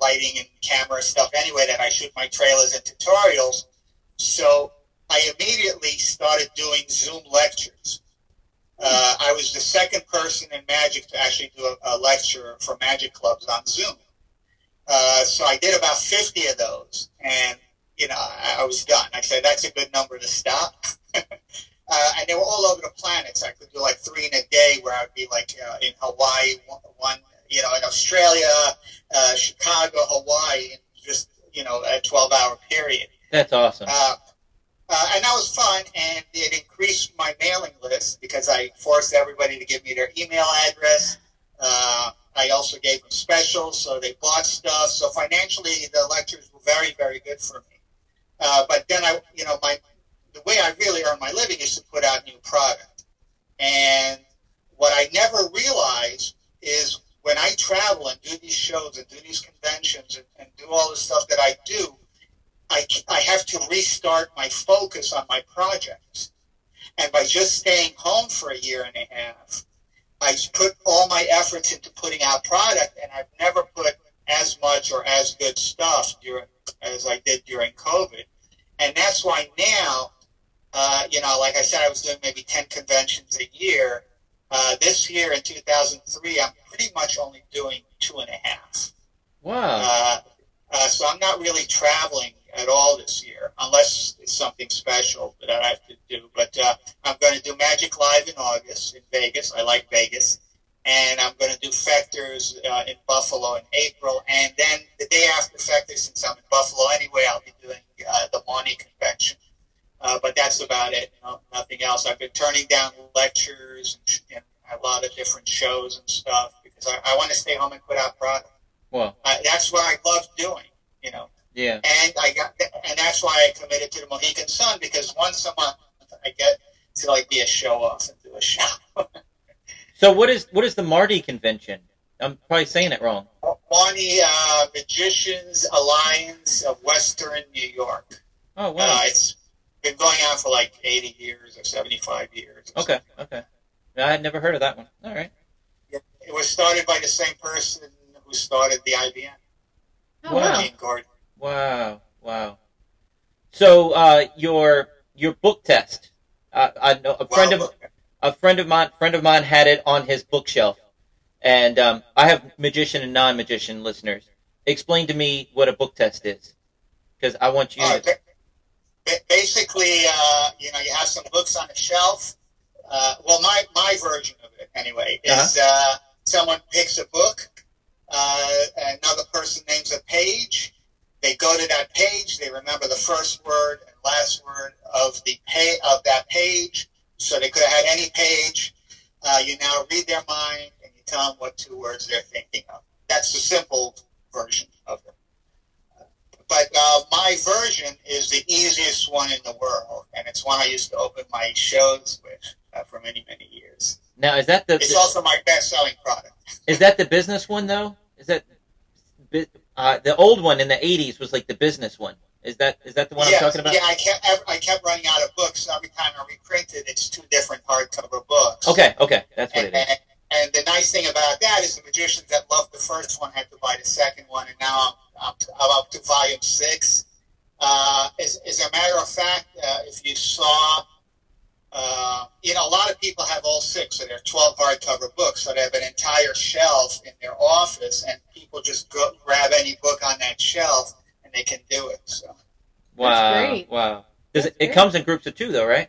Speaker 4: lighting and camera stuff anyway that I shoot my trailers and tutorials. So I immediately started doing Zoom lectures. Uh, I was the second person in Magic to actually do a, a lecture for Magic clubs on Zoom. Uh, so I did about 50 of those, and you know I, I was done. I said that's a good number to stop. uh, and they were all over the planets. I could do like three in a day, where I'd be like uh, in Hawaii, one, one, you know, in Australia, uh, Chicago, Hawaii, just you know a 12-hour period.
Speaker 3: That's awesome.
Speaker 4: Uh, uh, and that was fun, and it increased my mailing list because I forced everybody to give me their email address. Uh, I also gave them specials, so they bought stuff. So financially, the lectures were very, very good for me. Uh, but then I, you know, my the way I really earn my living is to put out new product. And what I never realized is when I travel and do these shows and do these conventions and, and do all the stuff that I do, I, I have to restart my focus on my projects. And by just staying home for a year and a half, I put all my efforts into putting out product, and I've never put as much or as good stuff during as I did during COVID. And that's why now, uh, you know, like I said, I was doing maybe 10 conventions a year. Uh, this year in 2003, I'm pretty much only doing two and a half.
Speaker 3: wow.
Speaker 4: Uh, uh, so I'm not really traveling at all this year, unless it's something special that I have to do. But uh, I'm going to do Magic Live in August in Vegas. I like Vegas. And I'm going to do Fechters uh, in Buffalo in April. And then the day after Fechters, since I'm in Buffalo anyway, I'll be doing uh, the MAWNY Convention. Uh, but that's about it. No, nothing else. I've been turning down lectures and, and a lot of different shows and stuff because I, I want to stay home and put out product.
Speaker 3: well,
Speaker 4: Uh, that's what I love doing, you know.
Speaker 3: Yeah.
Speaker 4: And I got, and that's why I committed to the Mohegan Sun because once a month I get to like be a show off and do a show.
Speaker 3: So what is what is the Marty convention? I'm probably saying it wrong.
Speaker 4: uh, MAWNY uh, Magicians Alliance of Western New York.
Speaker 3: Oh
Speaker 4: Uh,
Speaker 3: wow.
Speaker 4: it's been going on for like 80 years or 75 years. or
Speaker 3: Okay. Okay. I had never heard of that one. All right.
Speaker 4: It was started by the same person who started the IBM,
Speaker 5: Oh,
Speaker 3: wow.
Speaker 4: Gordon.
Speaker 3: Wow. Wow. So uh, your your book test. Uh, I know a friend of a friend of mine friend of mine had it on his bookshelf, and um, I have magician and non magician listeners. Explain to me what a book test is, because I want you.
Speaker 4: uh,
Speaker 3: to,
Speaker 4: ba- ba- basically, uh, you know, you have some books on the shelf. Uh, well, my, my version of it, anyway, is uh, someone picks a book, uh, another person names a page. They go to that page. They remember the first word and last word of the pay of that page. So they could have had any page. Uh, you now read their mind and you tell them what two words they're thinking of. That's the simple version of it. But uh, my version is the easiest one in the world, and it's one I used to open my shows with uh, for many, many years.
Speaker 3: now is that the
Speaker 4: It's also my best-selling product.
Speaker 3: is that the business one though? Is that uh, the old one in the '80s was like the business one? Is that is that the one
Speaker 4: yes,
Speaker 3: I'm talking about?
Speaker 4: yeah, I kept I kept running out of books. Every time I reprinted, it's two different hardcover books.
Speaker 3: Okay. Okay. That's what
Speaker 4: And,
Speaker 3: it is.
Speaker 4: and, and the nice thing about that is the magicians that loved the first one had to buy the second one, and now I'm, up to, I'm up to volume six. Uh, as, as a matter of fact, uh, if you saw, uh, you know, a lot of people have all six, so they're 12 hardcover books, so they have an entire shelf in their office, and people just go grab any book on that shelf, and they can do it. So,
Speaker 3: Wow.
Speaker 5: great.
Speaker 3: Wow. Does
Speaker 5: That's
Speaker 3: it, it
Speaker 5: great.
Speaker 3: comes in groups of two though, right?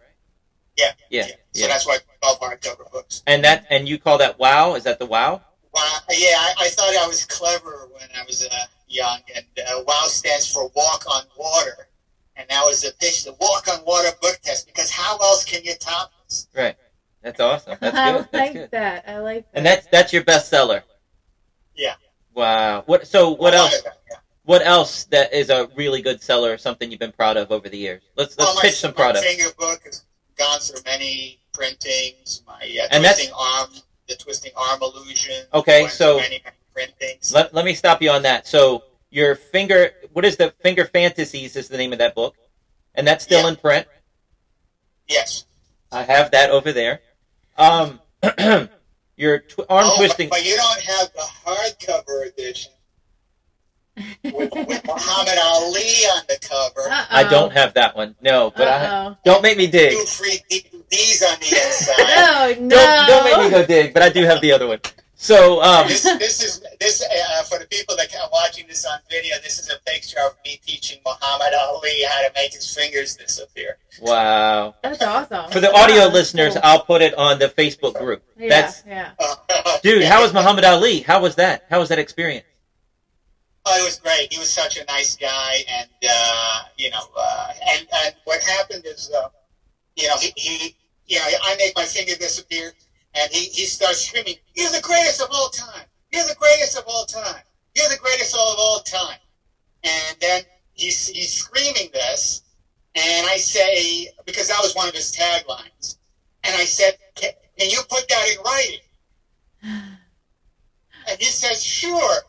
Speaker 4: Yeah,
Speaker 3: Yeah.
Speaker 4: So
Speaker 3: Yeah.
Speaker 4: that's why 12 hardcover books.
Speaker 3: And that and you call that wow? Is that the wow?
Speaker 4: Wow, yeah, I, I thought I was clever when I was uh, young, and uh, WOW stands for Walk on Water, and that was the pitch, the Walk on Water book test. Because how else can you top this?
Speaker 3: Right. That's awesome. That's
Speaker 5: I
Speaker 3: good. That's
Speaker 5: like
Speaker 3: good.
Speaker 5: that. I like that.
Speaker 3: And that's that's your bestseller.
Speaker 4: Yeah.
Speaker 3: Wow. What? So what
Speaker 4: A
Speaker 3: else?
Speaker 4: Of that, yeah.
Speaker 3: What else that is a really good seller or something you've been proud of over the years? Let's let's
Speaker 4: Well, my,
Speaker 3: pitch some
Speaker 4: my
Speaker 3: products.
Speaker 4: finger book has gone through many printings. My uh,
Speaker 3: And
Speaker 4: twisting arm, the twisting arm illusion.
Speaker 3: Okay, so-
Speaker 4: many, many printings.
Speaker 3: Let let me stop you on that. So your finger, what is the Finger Fantasies? Is the name of that book, and that's still
Speaker 4: Yeah.
Speaker 3: in print.
Speaker 4: yes.
Speaker 3: I have that over there. Um, your tw- arm
Speaker 4: oh,
Speaker 3: twisting.
Speaker 4: But, but you don't have the hardcover edition with, with Muhammad Ali on the cover.
Speaker 5: Uh-oh.
Speaker 3: I don't have that one. No, but I
Speaker 5: Uh-oh.
Speaker 3: don't make me dig.
Speaker 4: Two free DVDs on the inside.
Speaker 5: Oh no!
Speaker 3: Don't don't make me go dig. But I do have the other one. So um,
Speaker 4: this, this is this uh, for the people that are watching this on video. This is a picture of me teaching Muhammad Ali how to make his fingers disappear.
Speaker 3: wow.
Speaker 5: That's awesome.
Speaker 3: For the audio
Speaker 5: Wow,
Speaker 3: listeners,
Speaker 5: cool.
Speaker 3: I'll put it on the Facebook group.
Speaker 5: yeah,
Speaker 3: That's
Speaker 5: yeah.
Speaker 3: dude. How was Muhammad Ali? How was that? How was that experience?
Speaker 4: Oh, it was great. He was such a nice guy, and uh, you know, uh, and and what happened is, uh, you know, he, he, you know, I make my finger disappear, and he he starts screaming, "You're the greatest of all time! You're the greatest of all time! You're the greatest of all time!" And then he's he's screaming this, and I say because that was one of his taglines, and I said, "Can, can you put that in writing?" And he says, "Sure."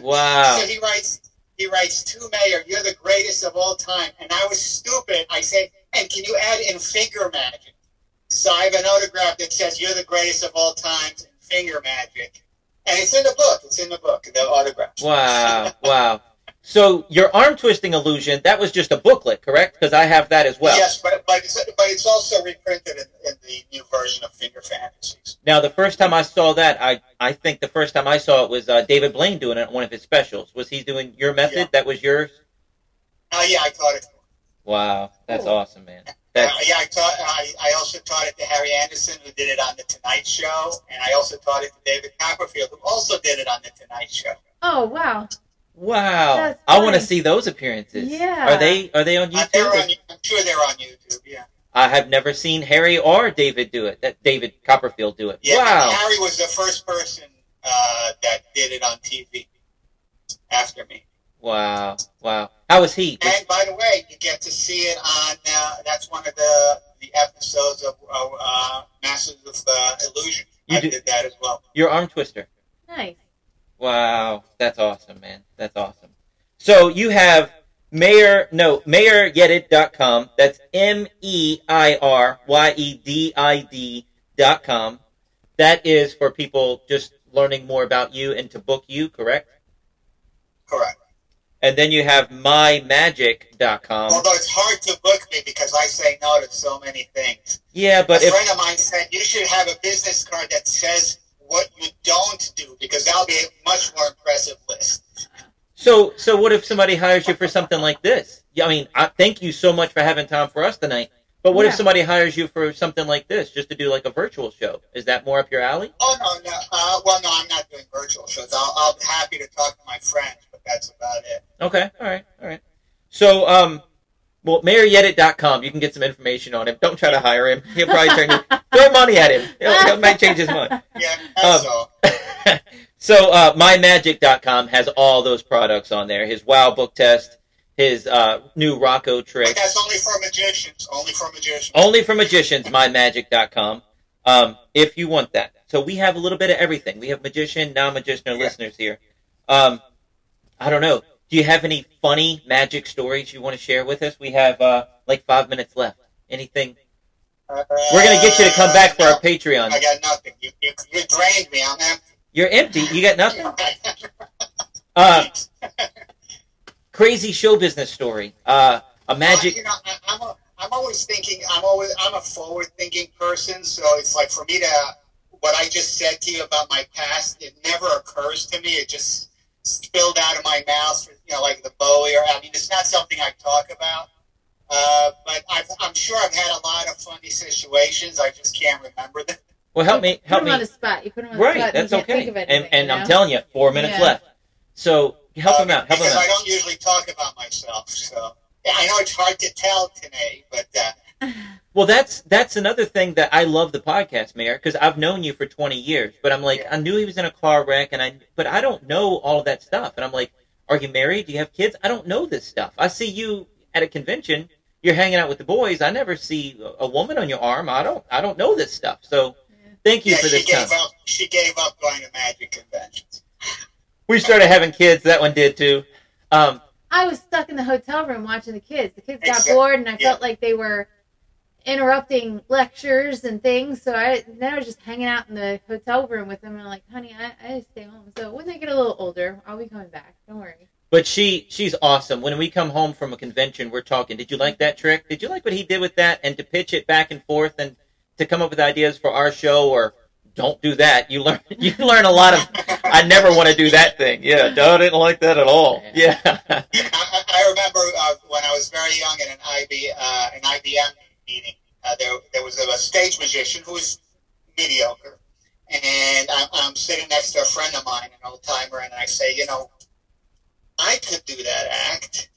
Speaker 3: Wow.
Speaker 4: So he writes, he writes to Meir, "You're the greatest of all time." And I was stupid. I said, "And can you add in finger magic?" So I have an autograph that says, "You're the greatest of all times" in finger magic, and it's in the book. It's in the book. The autograph.
Speaker 3: Wow. Wow. So your arm twisting illusion, that was just a booklet, correct? Because I have that as well.
Speaker 4: yes, but but it's, but it's also reprinted in, in the new version of Finger Fantasies.
Speaker 3: Now, the first time I saw that, I, I think the first time I saw it was uh, David Blaine doing it on one of his specials. Was he doing your method?
Speaker 4: Yeah.
Speaker 3: That was yours?
Speaker 4: Oh yeah, I taught it.
Speaker 3: Wow. That's
Speaker 5: Cool.
Speaker 3: awesome, man.
Speaker 4: Uh, yeah, I taught. I, I also taught it to Harry Anderson, who did it on the Tonight Show, and I also taught it to David Copperfield, who also did it on the Tonight Show.
Speaker 5: Oh wow!
Speaker 3: Wow.
Speaker 5: That's
Speaker 3: I want to see those appearances.
Speaker 5: Yeah.
Speaker 3: Are they are they on
Speaker 4: Uh, they're
Speaker 3: YouTube?
Speaker 4: on, I'm sure they're on YouTube. Yeah.
Speaker 3: I have never seen Harry or David do it. That David Copperfield do it.
Speaker 4: Yeah.
Speaker 3: Wow.
Speaker 4: Harry was the first person uh, that did it on TV after me.
Speaker 3: Wow. Wow. How was he?
Speaker 4: And by the way, you get to see it on. Uh, that's one of the the episodes of uh, uh, Masters of uh, Illusion.
Speaker 3: You
Speaker 4: I
Speaker 3: do-
Speaker 4: did that as well.
Speaker 3: your arm twister.
Speaker 5: Nice.
Speaker 3: Wow, that's awesome, man. That's awesome. So you have Meir, no, MeirYedid.com. That's M E I R Y E D I D dot com. That is for people just learning more about you and to book you, correct?
Speaker 4: Correct.
Speaker 3: And then you have MyMagic.com.
Speaker 4: Although it's hard to book me because I say no to so many things.
Speaker 3: Yeah, but
Speaker 4: a
Speaker 3: if
Speaker 4: friend of mine said you should have a business card that says what you don't do because that'll be a much more impressive list.
Speaker 3: so, so what if somebody hires you for something like this? Yeah, I mean, I, thank you so much for having time for us tonight. But what if somebody hires you for something like this, just to do like a virtual show? Is that more up your alley?
Speaker 4: Oh no, no. Uh, well, no, I'm not doing virtual shows. I'll, I'll be happy to talk to my friends, but that's about it.
Speaker 3: Okay, all right, all right. So, um, well, MeirYedid.com, you can get some information on him. Don't try to hire him. He'll probably turn you, throw money at him. He'll, he might change his mind.
Speaker 4: Yeah, that's
Speaker 3: Um,
Speaker 4: all.
Speaker 3: so, uh, MyMagic.com has all those products on there. His Wow Book Test, his uh, new Rocco
Speaker 4: But that's only for magicians. Only for magicians.
Speaker 3: Only for magicians, mymagic.com. Um, if you want that. So we have a little bit of everything. We have magician, non-magician
Speaker 4: Yeah.
Speaker 3: listeners here. Um, I don't know. Do you have any funny magic stories you want to share with us? We have uh, like five minutes left. Anything?
Speaker 4: Uh,
Speaker 3: We're gonna get you to come back for
Speaker 4: no,
Speaker 3: our Patreon.
Speaker 4: I got nothing. You, you, you drained me. I'm empty.
Speaker 3: You're empty. You got nothing. Uh, crazy show business story. Uh, a
Speaker 4: Well,
Speaker 3: magic.
Speaker 4: you know, I, I'm, a, I'm always thinking. I'm always. I'm a forward-thinking person. So it's like for me to what I just said to you about my past. It never occurs to me. It just spilled out of my mouth. You know, like the Bowie. Or I mean, it's not something I talk about. Uh, but I've, I'm sure I've had a lot of funny situations. I just can't remember them.
Speaker 3: Well, help me.
Speaker 5: Put
Speaker 3: Help
Speaker 5: him
Speaker 3: me.
Speaker 5: on the spot. You put him on the
Speaker 3: Right,
Speaker 5: spot.
Speaker 3: that's
Speaker 5: and you can't
Speaker 3: okay.
Speaker 5: Think of
Speaker 3: And
Speaker 5: anything,
Speaker 3: and
Speaker 5: you
Speaker 3: I'm telling you, four minutes
Speaker 5: Yeah.
Speaker 3: left. So help him
Speaker 4: Uh,
Speaker 3: out. Help him
Speaker 4: because
Speaker 3: out.
Speaker 4: I don't usually talk about myself. So yeah, I know it's hard to tell today, but uh,
Speaker 3: Well, that's that's another thing that I love the podcast, Meir, because I've known you for 20 years. But I'm like,
Speaker 4: Yeah.
Speaker 3: I knew he was in a car wreck, and I, but I don't know all of that stuff. And I'm like, are you married? Do you have kids? I don't know this stuff. I see you at a convention. You're hanging out with the boys. I never see a- a woman on your arm. I don't. I don't know this stuff. So, thank you
Speaker 4: yeah,
Speaker 3: for
Speaker 4: she
Speaker 3: this
Speaker 4: gave
Speaker 3: time.
Speaker 4: up. She gave up going to magic conventions.
Speaker 3: We started having kids. That one did too. Um,
Speaker 5: I was stuck in the hotel room watching the kids. The kids got
Speaker 4: Exact-
Speaker 5: bored, and I
Speaker 4: yeah.
Speaker 5: felt like they were interrupting lectures and things. So I then I was just hanging out in the hotel room with them. And I'm like, honey, I, I stay home. So when they get a little older, I'll be coming back. Don't worry.
Speaker 3: But she she's awesome. When we come home from a convention, we're talking. Did you like that trick? Did you like what he did with that? And to pitch it back and forth and to come up with ideas for our show or don't do that. You learn you learn a lot of I never want to do that thing. Yeah, I didn't like that at all. Yeah.
Speaker 4: I, I I remember uh, when I was very young in an IB uh, an IBM meeting. Uh, there there was a, stage magician who was mediocre, and I'm, I'm sitting next to a friend of mine, an old timer, and I say, you know, I could do that act,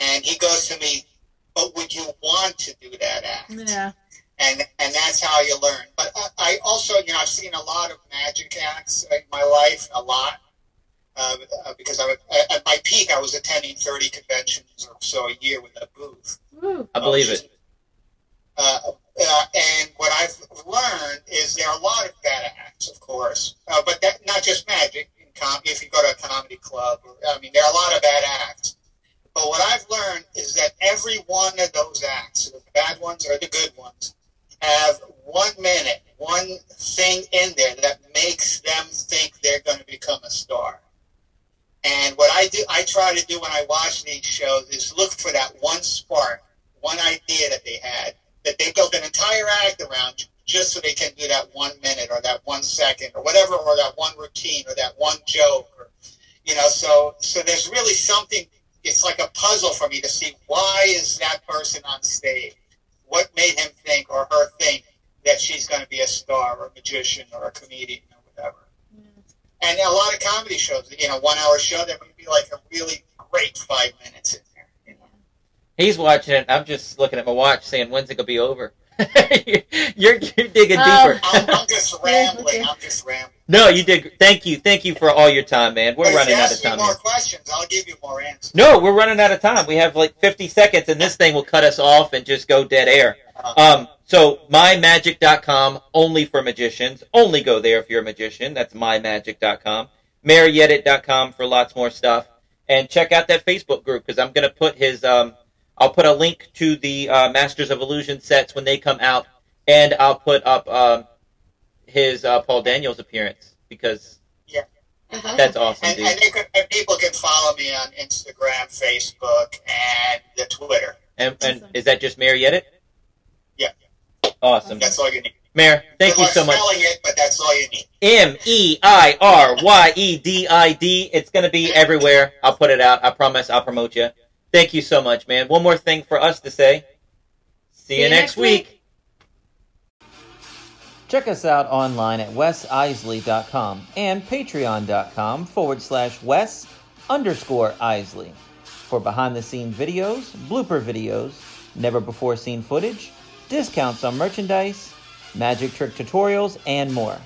Speaker 4: and he goes to me, but would you want to do that act?
Speaker 5: Yeah.
Speaker 4: and and that's how you learn. But I, I also, you know, I've seen a lot of magic acts in my life, a lot, uh, uh, because I was, at- at my peak, I was attending thirty conventions or so a year with a booth.
Speaker 5: Woo.
Speaker 3: I believe it.
Speaker 4: Uh, uh, and what I've learned is there are a lot of bad acts, of course, uh, but that, not just magic. Com- if you go to a comedy club, or, I mean, there are a lot of bad acts. But what I've learned is that every one of those acts, the bad ones or the good ones, have one minute, one thing in there that makes them think they're going to become a star. And what I do, I try to do when I watch these shows is look for that one spark, one idea that they had that they built an entire act around just so they can do that one minute or that one second or whatever, or that one routine or that one joke, or you know. So, so there's really something. It's like a puzzle for me to see why is that person on stage? What made him think or her think that she's going to be a star or a magician or a comedian or whatever? Mm. And a lot of comedy shows, you know, one hour show, there might be like a really great five minutes in there. You know?
Speaker 3: He's watching it. I'm just looking at my watch saying, when's it going to be over? you're, you're digging
Speaker 5: Oh.
Speaker 3: deeper.
Speaker 4: I'm, I'm just rambling.
Speaker 5: okay.
Speaker 4: I'm just rambling.
Speaker 3: No, you did. Thank you. Thank you for all your time, man. We're
Speaker 4: But
Speaker 3: running out of
Speaker 4: ask me
Speaker 3: time
Speaker 4: more
Speaker 3: here.
Speaker 4: questions, I'll give you more answers.
Speaker 3: No, we're running out of time. We have like 50 seconds, and this thing will cut us off and just go dead air. Um, so mymagic.com, only for magicians. Only go there if you're a magician. That's mymagic.com. MeirYedid.com for lots more stuff. And check out that Facebook group because I'm going to put his. Um, I'll put a link to the uh, Masters of Illusion sets when they come out, and I'll put up um, his uh, Paul Daniels appearance because that's awesome,
Speaker 4: And,
Speaker 3: dude.
Speaker 4: and, they could, and people can follow me on Instagram, Facebook, and the Twitter.
Speaker 3: And, and
Speaker 5: Awesome.
Speaker 3: is that just Meir Yedid?
Speaker 4: Yeah.
Speaker 3: Awesome.
Speaker 4: That's all you need.
Speaker 3: Meir, thank
Speaker 4: Good
Speaker 3: you so much.
Speaker 4: spelling it, but that's all you need.
Speaker 3: M E I R Y E D I D. It's going to be everywhere. I'll put it out. I promise I'll promote you. Thank you so much, man. One more thing for us to say. See, you next week. Check us out online at wesiseli.com and patreon.com forward slash wes underscore iseli for behind the scenes videos, blooper videos, never before seen footage, discounts on merchandise, magic trick tutorials, and more.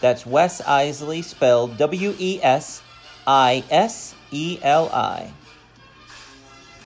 Speaker 3: That's Wes Iseli spelled W E S I S E L I.